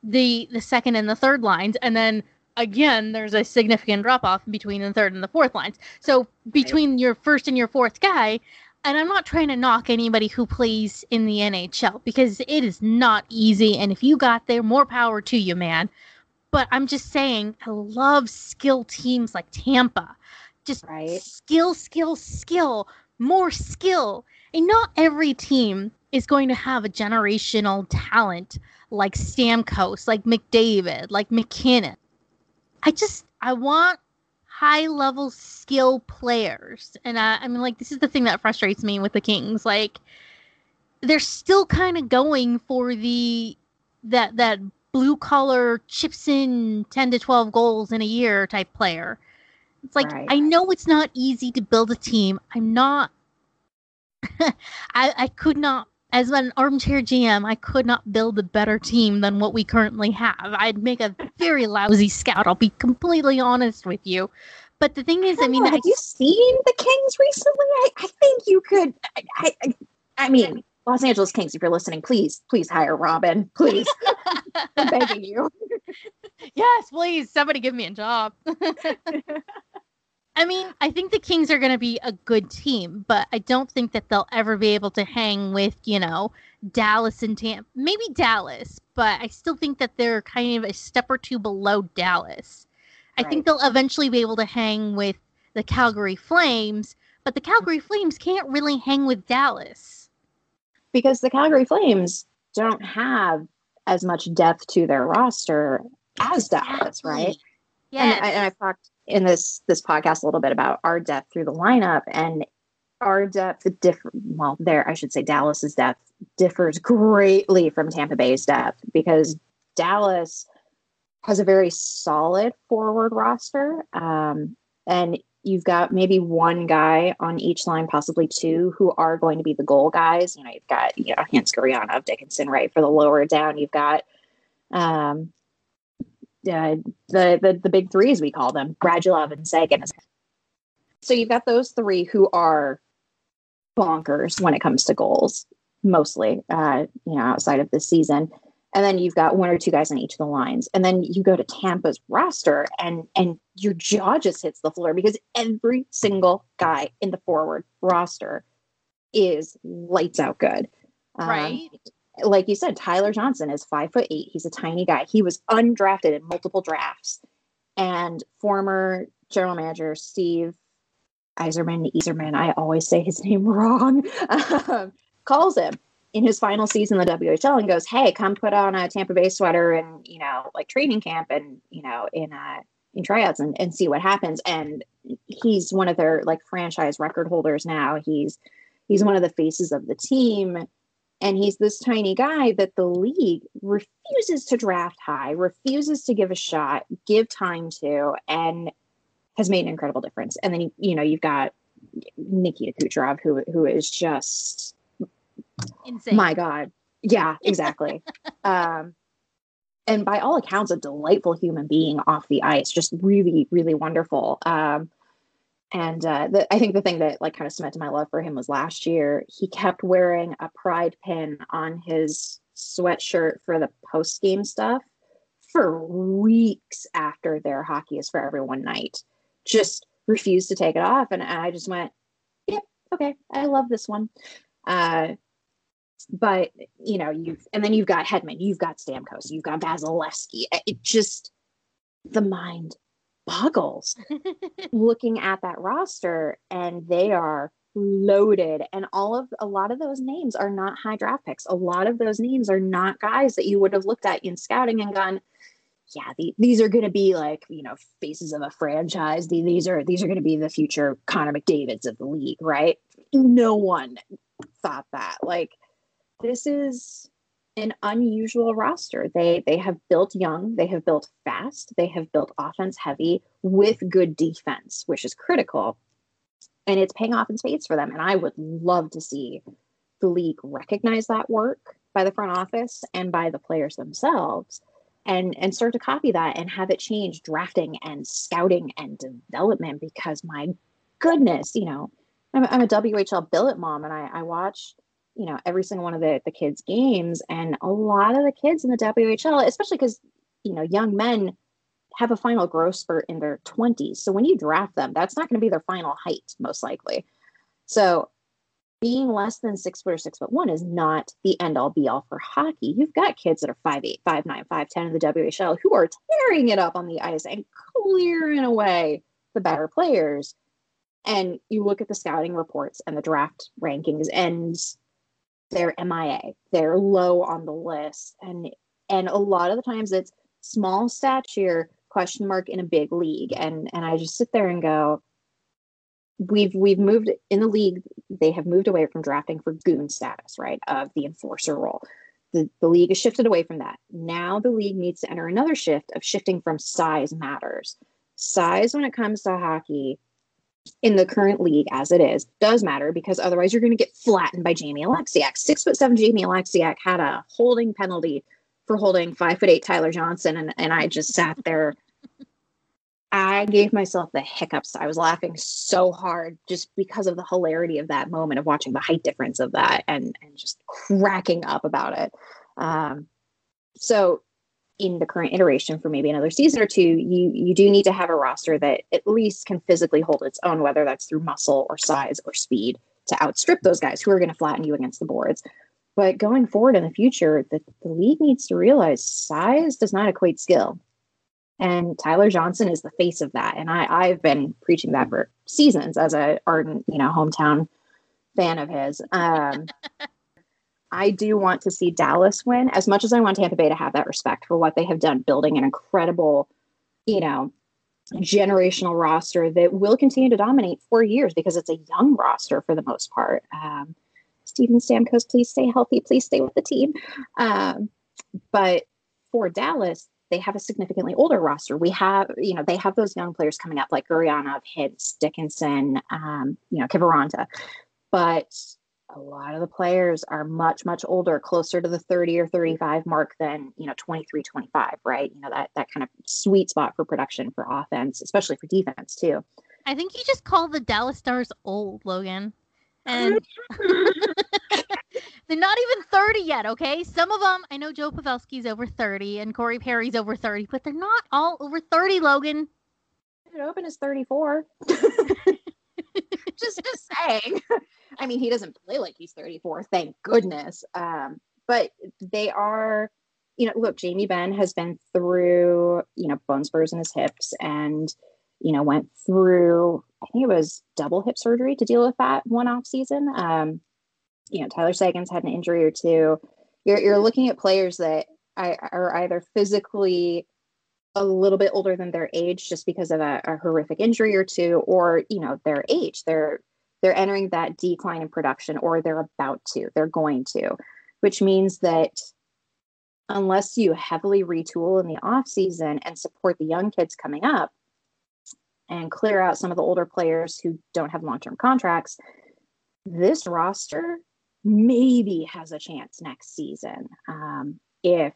the the second and the third lines, and then again there's a significant drop off between the third and the fourth lines. So between your first and your fourth guy, and I'm not trying to knock anybody who plays in the NHL because it is not easy. And if you got there, more power to you, man. But I'm just saying, I love skill teams like Tampa. Just right. skill, skill, skill, more skill. And not every team is going to have a generational talent like Stamkos, like McDavid, like MacKinnon. I just I want high level skill players. And I, I mean like this is the thing that frustrates me with the Kings. Like they're still kind of going for the that that blue collar chips in 10 to 12 goals in a year type player. It's like right. I know it's not easy to build a team. I'm not I I could not as an armchair GM, I could not build a better team than what we currently have. I'd make a very lousy scout. I'll be completely honest with you. But the thing is, I, I mean, have I, you seen the Kings recently? I, I think you could. I, I, I mean, Los Angeles Kings, if you're listening, please, please hire Robin. Please. I'm begging you. yes, please. Somebody give me a job. I mean, I think the Kings are going to be a good team, but I don't think that they'll ever be able to hang with, you know, Dallas and Tampa. Maybe Dallas, but I still think that they're kind of a step or two below Dallas. Right. I think they'll eventually be able to hang with the Calgary Flames, but the Calgary Flames can't really hang with Dallas. Because the Calgary Flames don't have as much depth to their roster as exactly. Dallas, right? Yeah. And, and I've talked in this this podcast a little bit about our depth through the lineup and our depth differ well there I should say Dallas's depth differs greatly from Tampa Bay's depth because Dallas has a very solid forward roster um, and you've got maybe one guy on each line, possibly two, who are going to be the goal guys. You know, you've got you know Hintz Gurianov, Dickinson, right for the lower down. You've got um, uh, the, the the big three, as we call them, Radulov and Seguin. So you've got those three who are bonkers when it comes to goals, mostly, uh, you know, outside of this season. And then you've got one or two guys on each of the lines. And then you go to Tampa's roster and and your jaw just hits the floor because every single guy in the forward roster is lights out good. Um, right. Like you said, Tyler Johnson is five foot eight. He's a tiny guy. He was undrafted in multiple drafts. And former general manager Steve Yzerman, Yzerman, I always say his name wrong, um, calls him in his final season in the WHL and goes, Hey, come put on a Tampa Bay sweater and, you know, like training camp and, you know, in uh in tryouts and, and see what happens. And he's one of their like franchise record holders now. He's he's one of the faces of the team and he's this tiny guy that the league refuses to draft high, refuses to give a shot, give time to, and has made an incredible difference. And then, you know, you've got Nikita Kucherov, who, who is just insane. My God. Yeah, exactly. um, and by all accounts, a delightful human being off the ice, just really, really wonderful. Um, and uh, the, I think the thing that like kind of cemented my love for him was last year. He kept wearing a pride pin on his sweatshirt for the post game stuff for weeks after their hockey is for everyone night. Just refused to take it off, and I just went, "Yep, okay, I love this one." Uh, but you know, you've and then you've got Hedman, you've got Stamkos, you've got Vasilevskiy. It just the mind boggles looking at that roster and they are loaded. And all of a lot of those names are not high draft picks. A lot of those names are not guys that you would have looked at in scouting and gone yeah the, these are going to be like you know faces of a franchise. The, these are these are going to be the future connor mcdavids of the league right? No one thought that. Like this is an unusual roster. They they have built young, they have built fast, they have built offense heavy with good defense, which is critical. And it's paying off in spades for them. And I would love to see the league recognize that work by the front office and by the players themselves and and start to copy that and have it change drafting and scouting and development because my goodness, you know, I'm, I'm a WHL billet mom and I, I watch you know every single one of the the kids games and a lot of the kids in the WHL especially cuz you know young men have a final growth spurt in their 20s so when you draft them that's not going to be their final height most likely so being less than six foot or six foot one is not the end all be all for hockey. You've got kids that are five eight, five nine, five ten in the WHL who are tearing it up on the ice and clearing away the better players. And you look at the scouting reports and the draft rankings, and they're MIA. They're low on the list. And And a lot of the times it's small stature question mark in a big league. And and I just sit there and go, we've we've moved in the league, they have moved away from drafting for goon status, right? Of the enforcer role. The, the league has shifted away from that. Now the league needs to enter another shift of shifting from size matters. Size when it comes to hockey in the current league as it is does matter because otherwise you're going to get flattened by Jamie Oleksiak. Six foot seven Jamie Oleksiak had a holding penalty for holding five foot eight Tyler Johnson, and, and I just sat there. I gave myself the hiccups. I was laughing so hard just because of the hilarity of that moment of watching the height difference of that and and just cracking up about it. Um, so in the current iteration for maybe another season or two, you you do need to have a roster that at least can physically hold its own, whether that's through muscle or size or speed, to outstrip those guys who are going to flatten you against the boards. But going forward in the future, the, the league needs to realize size does not equate skill. And Tyler Johnson is the face of that. And I, I've been preaching that for seasons as a ardent, you know, hometown fan of his. Um, I do want to see Dallas win as much as I want Tampa Bay to have that respect for what they have done, building an incredible, you know, generational roster that will continue to dominate for years because it's a young roster for the most part. Um, Steven Stamkos, please stay healthy. Please stay with the team. Um, but for Dallas, they have a significantly older roster. We have, you know, they have those young players coming up like Gurianov, Hintz, Dickinson, um, you know, Kiviranta. But a lot of the players are much much older closer to the 30 or mm-hmm. 35 mark than you know 23 25 right? You know that that kind of sweet spot for production for offense especially for defense too. I think you just call the dallas stars old logan. And they're not even 30 yet okay? Some of them i know joe pavelski's over 30 and corey perry's over 30 but they're not all over 30 logan. Open is 34 just just saying I mean, he doesn't play like he's 34, thank goodness. Um, but they are, you know, look, Jamie Benn has been through, you know, bone spurs in his hips and, you know, went through, I think it was double hip surgery to deal with that one off season. Um, you know, Tyler Seguin's had an injury or two. You're, you're looking at players that are either physically a little bit older than their age just because of a, a horrific injury or two, or, you know, their age. They're they're entering that decline in production or they're about to, they're going to, which means that unless you heavily retool in the off season and support the young kids coming up and clear out some of the older players who don't have long-term contracts, this roster maybe has a chance next season um, if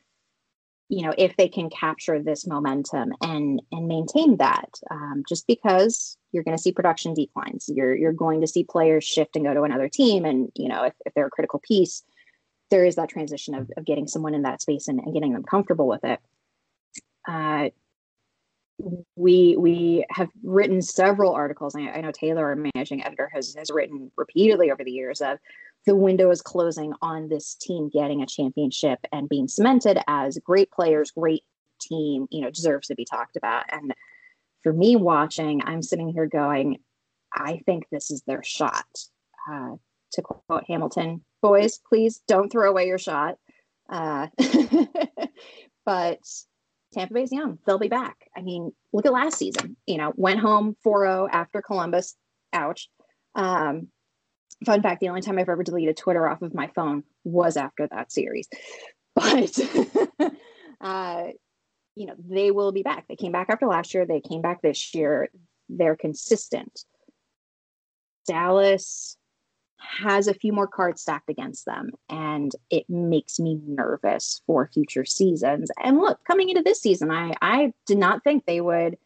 you know if they can capture this momentum and and maintain that um, just because you're going to see production declines you're you're going to see players shift and go to another team and you know if, if they're a critical piece there is that transition of, of getting someone in that space and, and getting them comfortable with it uh, we we have written several articles. I, I, know Taylor, our managing editor, has has written repeatedly over the years of the window is closing on this team getting a championship and being cemented as great players, great team. You know, deserves to be talked about. And for me, watching, I'm sitting here going, I think this is their shot. Uh, to quote Hamilton, boys, please don't throw away your shot. Uh, but Tampa Bay's young. They'll be back. I mean, look at last season. You know, went home 4-0 after Columbus. Ouch. Um, fun fact: the only time I've ever deleted Twitter off of my phone was after that series. But uh, you know, they will be back. They came back after last year. They came back this year. They're consistent. Dallas has a few more cards stacked against them and it makes me nervous for future seasons and look coming into this season i i did not think they would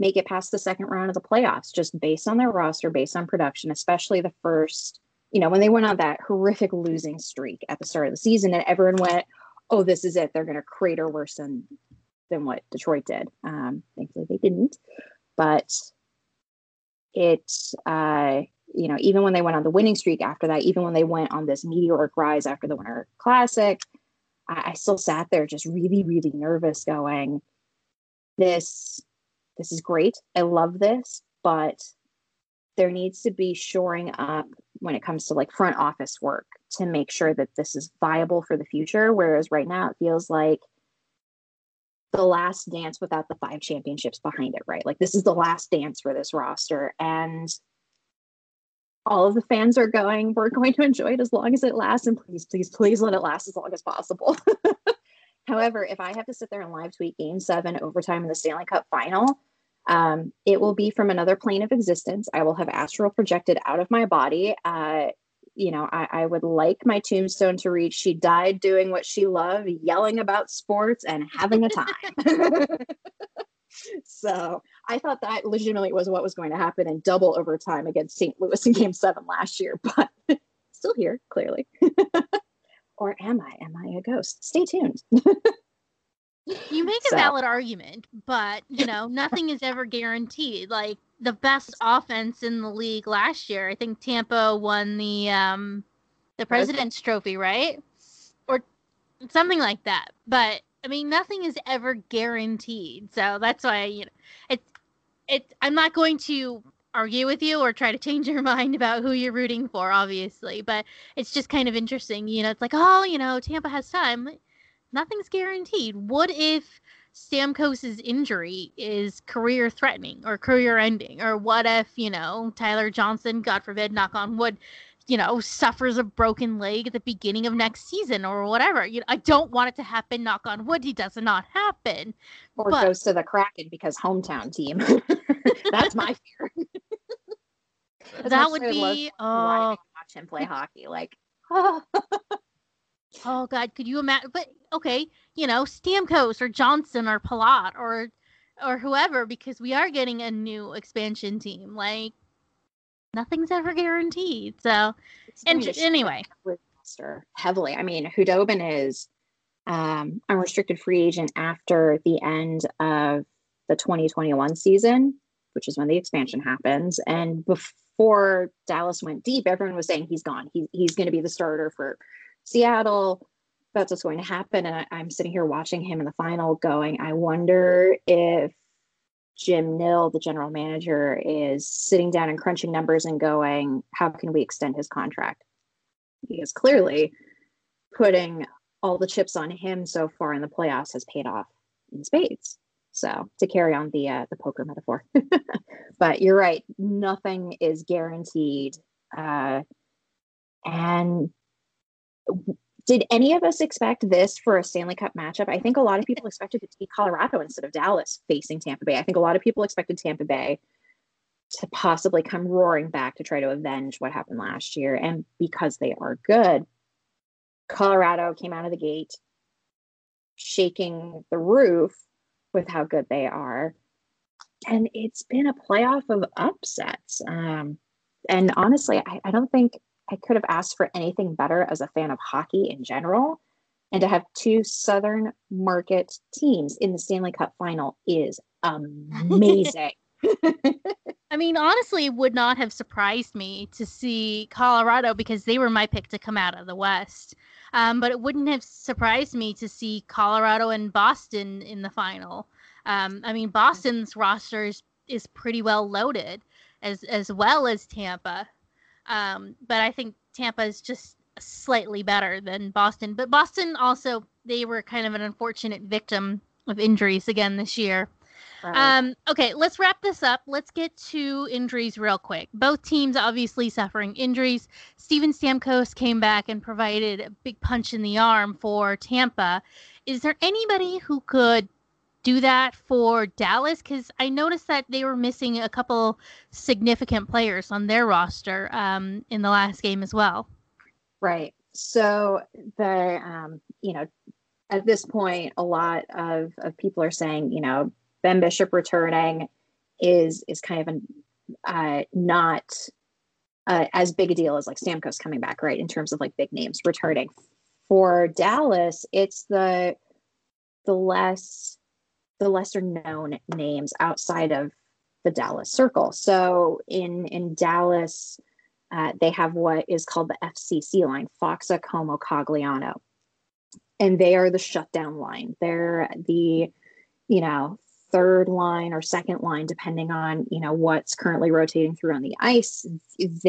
make it past the second round of the playoffs just based on their roster based on production especially the first you know when they went on that horrific losing streak at the start of the season and everyone went oh this is it. They're going to crater worse than than what detroit did. Um thankfully they didn't but it uh you know, even when they went on the winning streak after that, even when they went on this meteoric rise after the Winter Classic, I, I still sat there just really, really nervous, going, "This, this is great. I love this, but there needs to be shoring up when it comes to like front office work to make sure that this is viable for the future. Whereas right now, it feels like the last dance without the five championships behind it, right? Like this is the last dance for this roster. And all of the fans are going, we're going to enjoy it as long as it lasts. And please, please, please let it last as long as possible. However, if I have to sit there and live tweet game seven overtime in the Stanley Cup final, um, it will be from another plane of existence. I will have astral projected out of my body. Uh, you know, I, I, would like my tombstone to read She died doing what she loved, yelling about sports and having a time. so I thought that legitimately was what was going to happen in double overtime against St. Louis in game seven last year, but still here, clearly. or am I? Am I a ghost? Stay tuned. You make a valid argument, but you know, nothing is ever guaranteed. Like the best offense in the league last year. I think Tampa won the um the President's Trophy, right? Or something like that. But I mean, nothing is ever guaranteed. So that's why you know it's it. I'm not going to argue with you or try to change your mind about who you're rooting for, obviously. But it's just kind of interesting. You know, it's like, oh, you know, Tampa has time. Nothing's guaranteed. What if Stamkos's injury is career threatening or career ending? Or what if, you know, Tyler Johnson, God forbid, knock on wood, you know, suffers a broken leg at the beginning of next season or whatever. You know, I don't want it to happen, knock on wood, he does not happen. Or but... goes to the Kraken because hometown team. That's my fear. that would be oh watch uh, him play hockey. Like Oh God, could you imagine? But okay, you know, Stamkos or Johnson or Palat or or whoever, because we are getting a new expansion team. Like nothing's ever guaranteed. So, and anyway, heavily. I mean, Khudobin is um, unrestricted free agent after the end of the 2021 season, which is when the expansion happens. And before Dallas went deep, everyone was saying he's gone. He, he's going to be the starter for Seattle. That's what's going to happen. And I, am sitting here watching him in the final going, I wonder if Jim Nill, the general manager, is sitting down and crunching numbers and going, how can we extend his contract? Because clearly putting all the chips on him so far in the playoffs has paid off in spades. So to carry on the uh, the poker metaphor, but you're right, nothing is guaranteed, uh, and did any of us expect this for a Stanley Cup matchup? I think a lot of people expected it to be Colorado instead of Dallas facing Tampa Bay. I think a lot of people expected Tampa Bay to possibly come roaring back to try to avenge what happened last year. And because they are good, Colorado came out of the gate shaking the roof with how good they are. And it's been a playoff of upsets. Um, and honestly, I, I don't think I could have asked for anything better as a fan of hockey in general. And to have two Southern market teams in the Stanley Cup final is amazing. I mean, honestly, it would not have surprised me to see Colorado because they were my pick to come out of the West. Um, but it wouldn't have surprised me to see Colorado and Boston in the final. Um, I mean, Boston's roster is, is pretty well loaded, as as well as Tampa. Um, but I think Tampa is just slightly better than Boston. But Boston also they were kind of an unfortunate victim of injuries again this year. Right. Um, okay, let's wrap this up. Let's get to injuries real quick. Both teams obviously suffering injuries. Steven Stamkos came back and provided a big punch in the arm for Tampa. Is there anybody who could do that for Dallas? Because I noticed that they were missing a couple significant players on their roster um, in the last game as well. Right. So the um, you know at this point, a lot of of people are saying you know Ben Bishop returning is is kind of an uh, not uh, as big a deal as like Stamkos coming back, right? In terms of like big names returning. For Dallas, it's the the less the lesser known names outside of the Dallas circle. So in in Dallas, uh, they have what is called the FCC line, Faksa Comeau Cogliano, and they are the shutdown line. They're the you know third line or second line, depending on you know what's currently rotating through on the ice.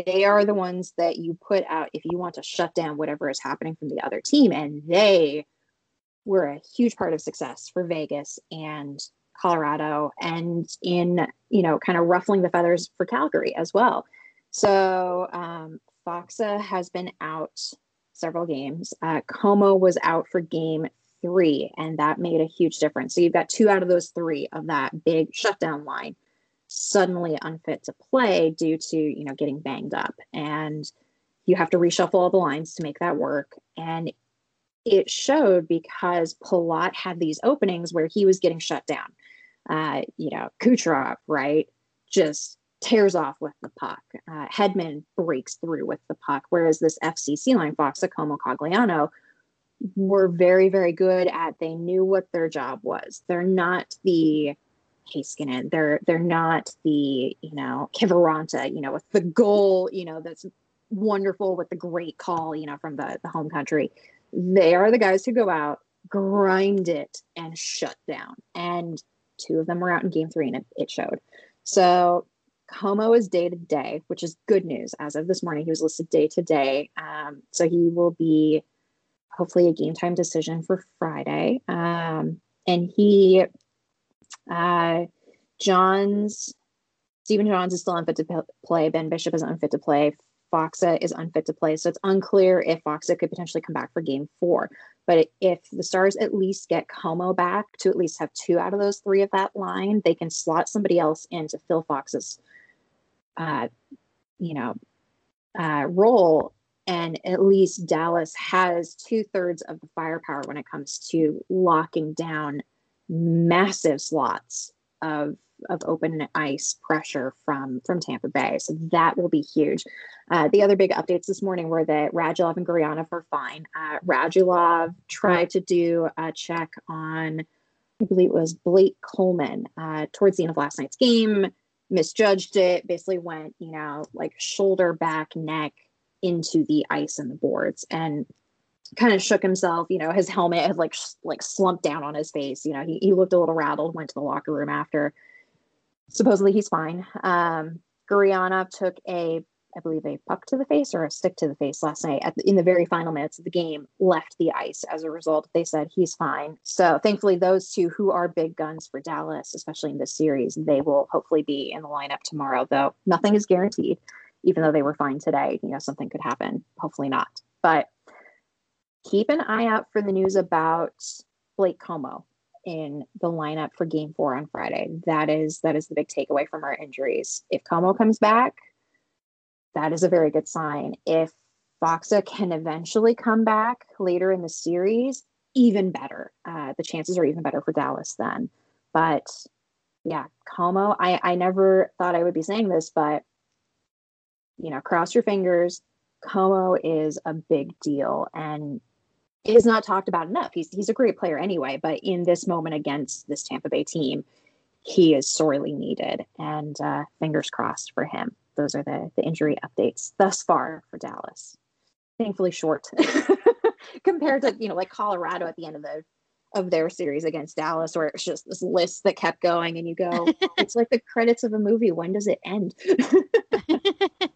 They are the ones that you put out if you want to shut down whatever is happening from the other team, and they were a huge part of success for Vegas and Colorado and in, you know, kind of ruffling the feathers for Calgary as well. So um, Faksa has been out several games. Uh, Comeau was out for game three, and that made a huge difference. So you've got two out of those three of that big shutdown line suddenly unfit to play due to you know getting banged up and you have to reshuffle all the lines to make that work and it showed because Palat had these openings where he was getting shut down. Uh, you know, Kucherov, right, just tears off with the puck. Uh, Hedman breaks through with the puck, whereas this FCC line, Faksa, Comeau, Cogliano, were very, very good at. They knew what their job was. They're not the Heiskanen. They're they're not the you know Kiviranta. You know, with the goal. You know, that's wonderful with the great call. You know, from the the home country. They are the guys who go out, grind it, and shut down. And two of them were out in Game Three, and it, it showed. So Comeau is day to day, which is good news. As of this morning, he was listed day to day. Um, so he will be hopefully a game time decision for Friday. Um, and he, uh, Johns, Stephen Johns is still unfit to play. Ben Bishop is unfit to play. Faksa is unfit to play. So it's unclear if Faksa could potentially come back for game four. But if the Stars at least get Comeau back to at least have two out of those three of that line, they can slot somebody else in to fill Faksa's uh, you know, uh, role. And at least Dallas has two thirds of the firepower when it comes to locking down massive slots of of open ice pressure from from Tampa Bay. So that will be huge. Uh, the other big updates this morning were that Radulov and Gurianov are fine. Uh, Radulov tried to do a check on, I believe it was Blake Coleman uh, towards the end of last night's game misjudged it, basically went, you know, like shoulder, back, neck into the ice and the boards and kind of shook himself. You know, his helmet had like like slumped down on his face. You know, he, he looked a little rattled, went to the locker room after. Supposedly he's fine. Um, took a I believe, a puck to the face or a stick to the face last night the, in the very final minutes of the game left the ice as a result. They said he's fine. So thankfully, those two who are big guns for Dallas, especially in this series, they will hopefully be in the lineup tomorrow, though nothing is guaranteed. Even though they were fine today, you know, something could happen. Hopefully not. But keep an eye out for the news about Blake Comeau in the lineup for game four on Friday. That is that is the big takeaway from our injuries. If Comeau comes back, that is a very good sign. If Faksa can eventually come back later in the series, even better. Uh, the chances are even better for Dallas then. But yeah, Comeau, I, I never thought I would be saying this, but you know, cross your fingers. Comeau is a big deal and is not talked about enough. He's he's a great player anyway, but in this moment against this Tampa Bay team, he is sorely needed. And uh, fingers crossed for him those are the, the injury updates thus far for Dallas. Thankfully short compared to, you know, like Colorado at the end of the of their series against Dallas, where it's just this list that kept going, and you go, it's like the credits of a movie. When does it end?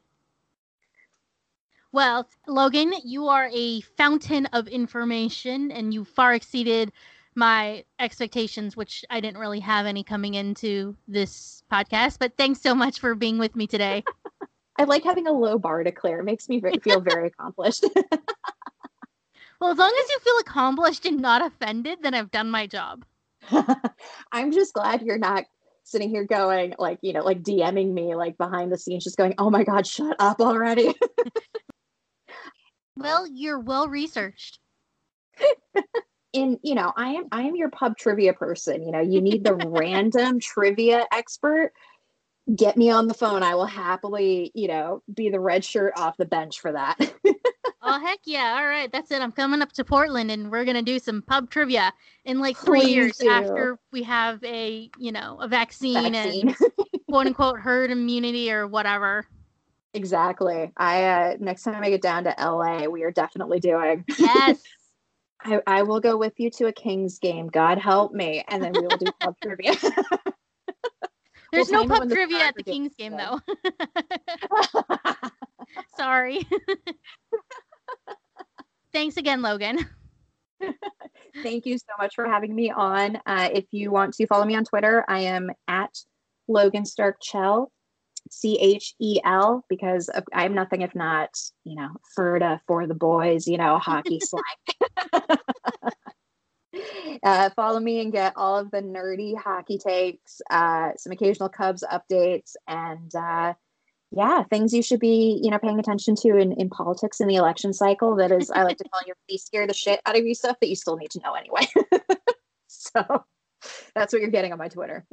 well, Logan, you are a fountain of information, and you far exceeded my expectations, which I didn't really have any coming into this podcast. But thanks so much for being with me today. I like having a low bar to clear. It makes me feel very accomplished. well, as long as you feel accomplished and not offended, then I've done my job. I'm just glad you're not sitting here going like, you know, like DMing me like behind the scenes, just going, oh my God, shut up already. Well, you're well researched. In you know i am i am your pub trivia person you know you need the random trivia expert. Get me on the phone. I will happily you know be the red shirt off the bench for that. Oh heck yeah. All right. That's it. I'm coming up to portland and we're gonna do some pub trivia in like three Please years do. after we have a you know a vaccine, vaccine. and quote unquote herd immunity or whatever exactly i uh next time i get down to la we are definitely doing yes I, I will go with you to a Kings game. God help me. And then we will do pub trivia. There's we'll no pub trivia at the Kings game, though. Sorry. Thanks again, Logan. thank you so much for having me on. Uh, if you want to follow me on Twitter, I am at Logan Stark Chel, C H E L, because I'm nothing if not, you know, Ferda for the boys, you know, hockey slang. uh, follow me and get all of the nerdy hockey takes, uh, some occasional Cubs updates, and uh, yeah, things you should be, you know, paying attention to in, in politics in the election cycle. That is, I like to call you, they scare the shit out of you stuff that you still need to know anyway. so that's what you're getting on my Twitter.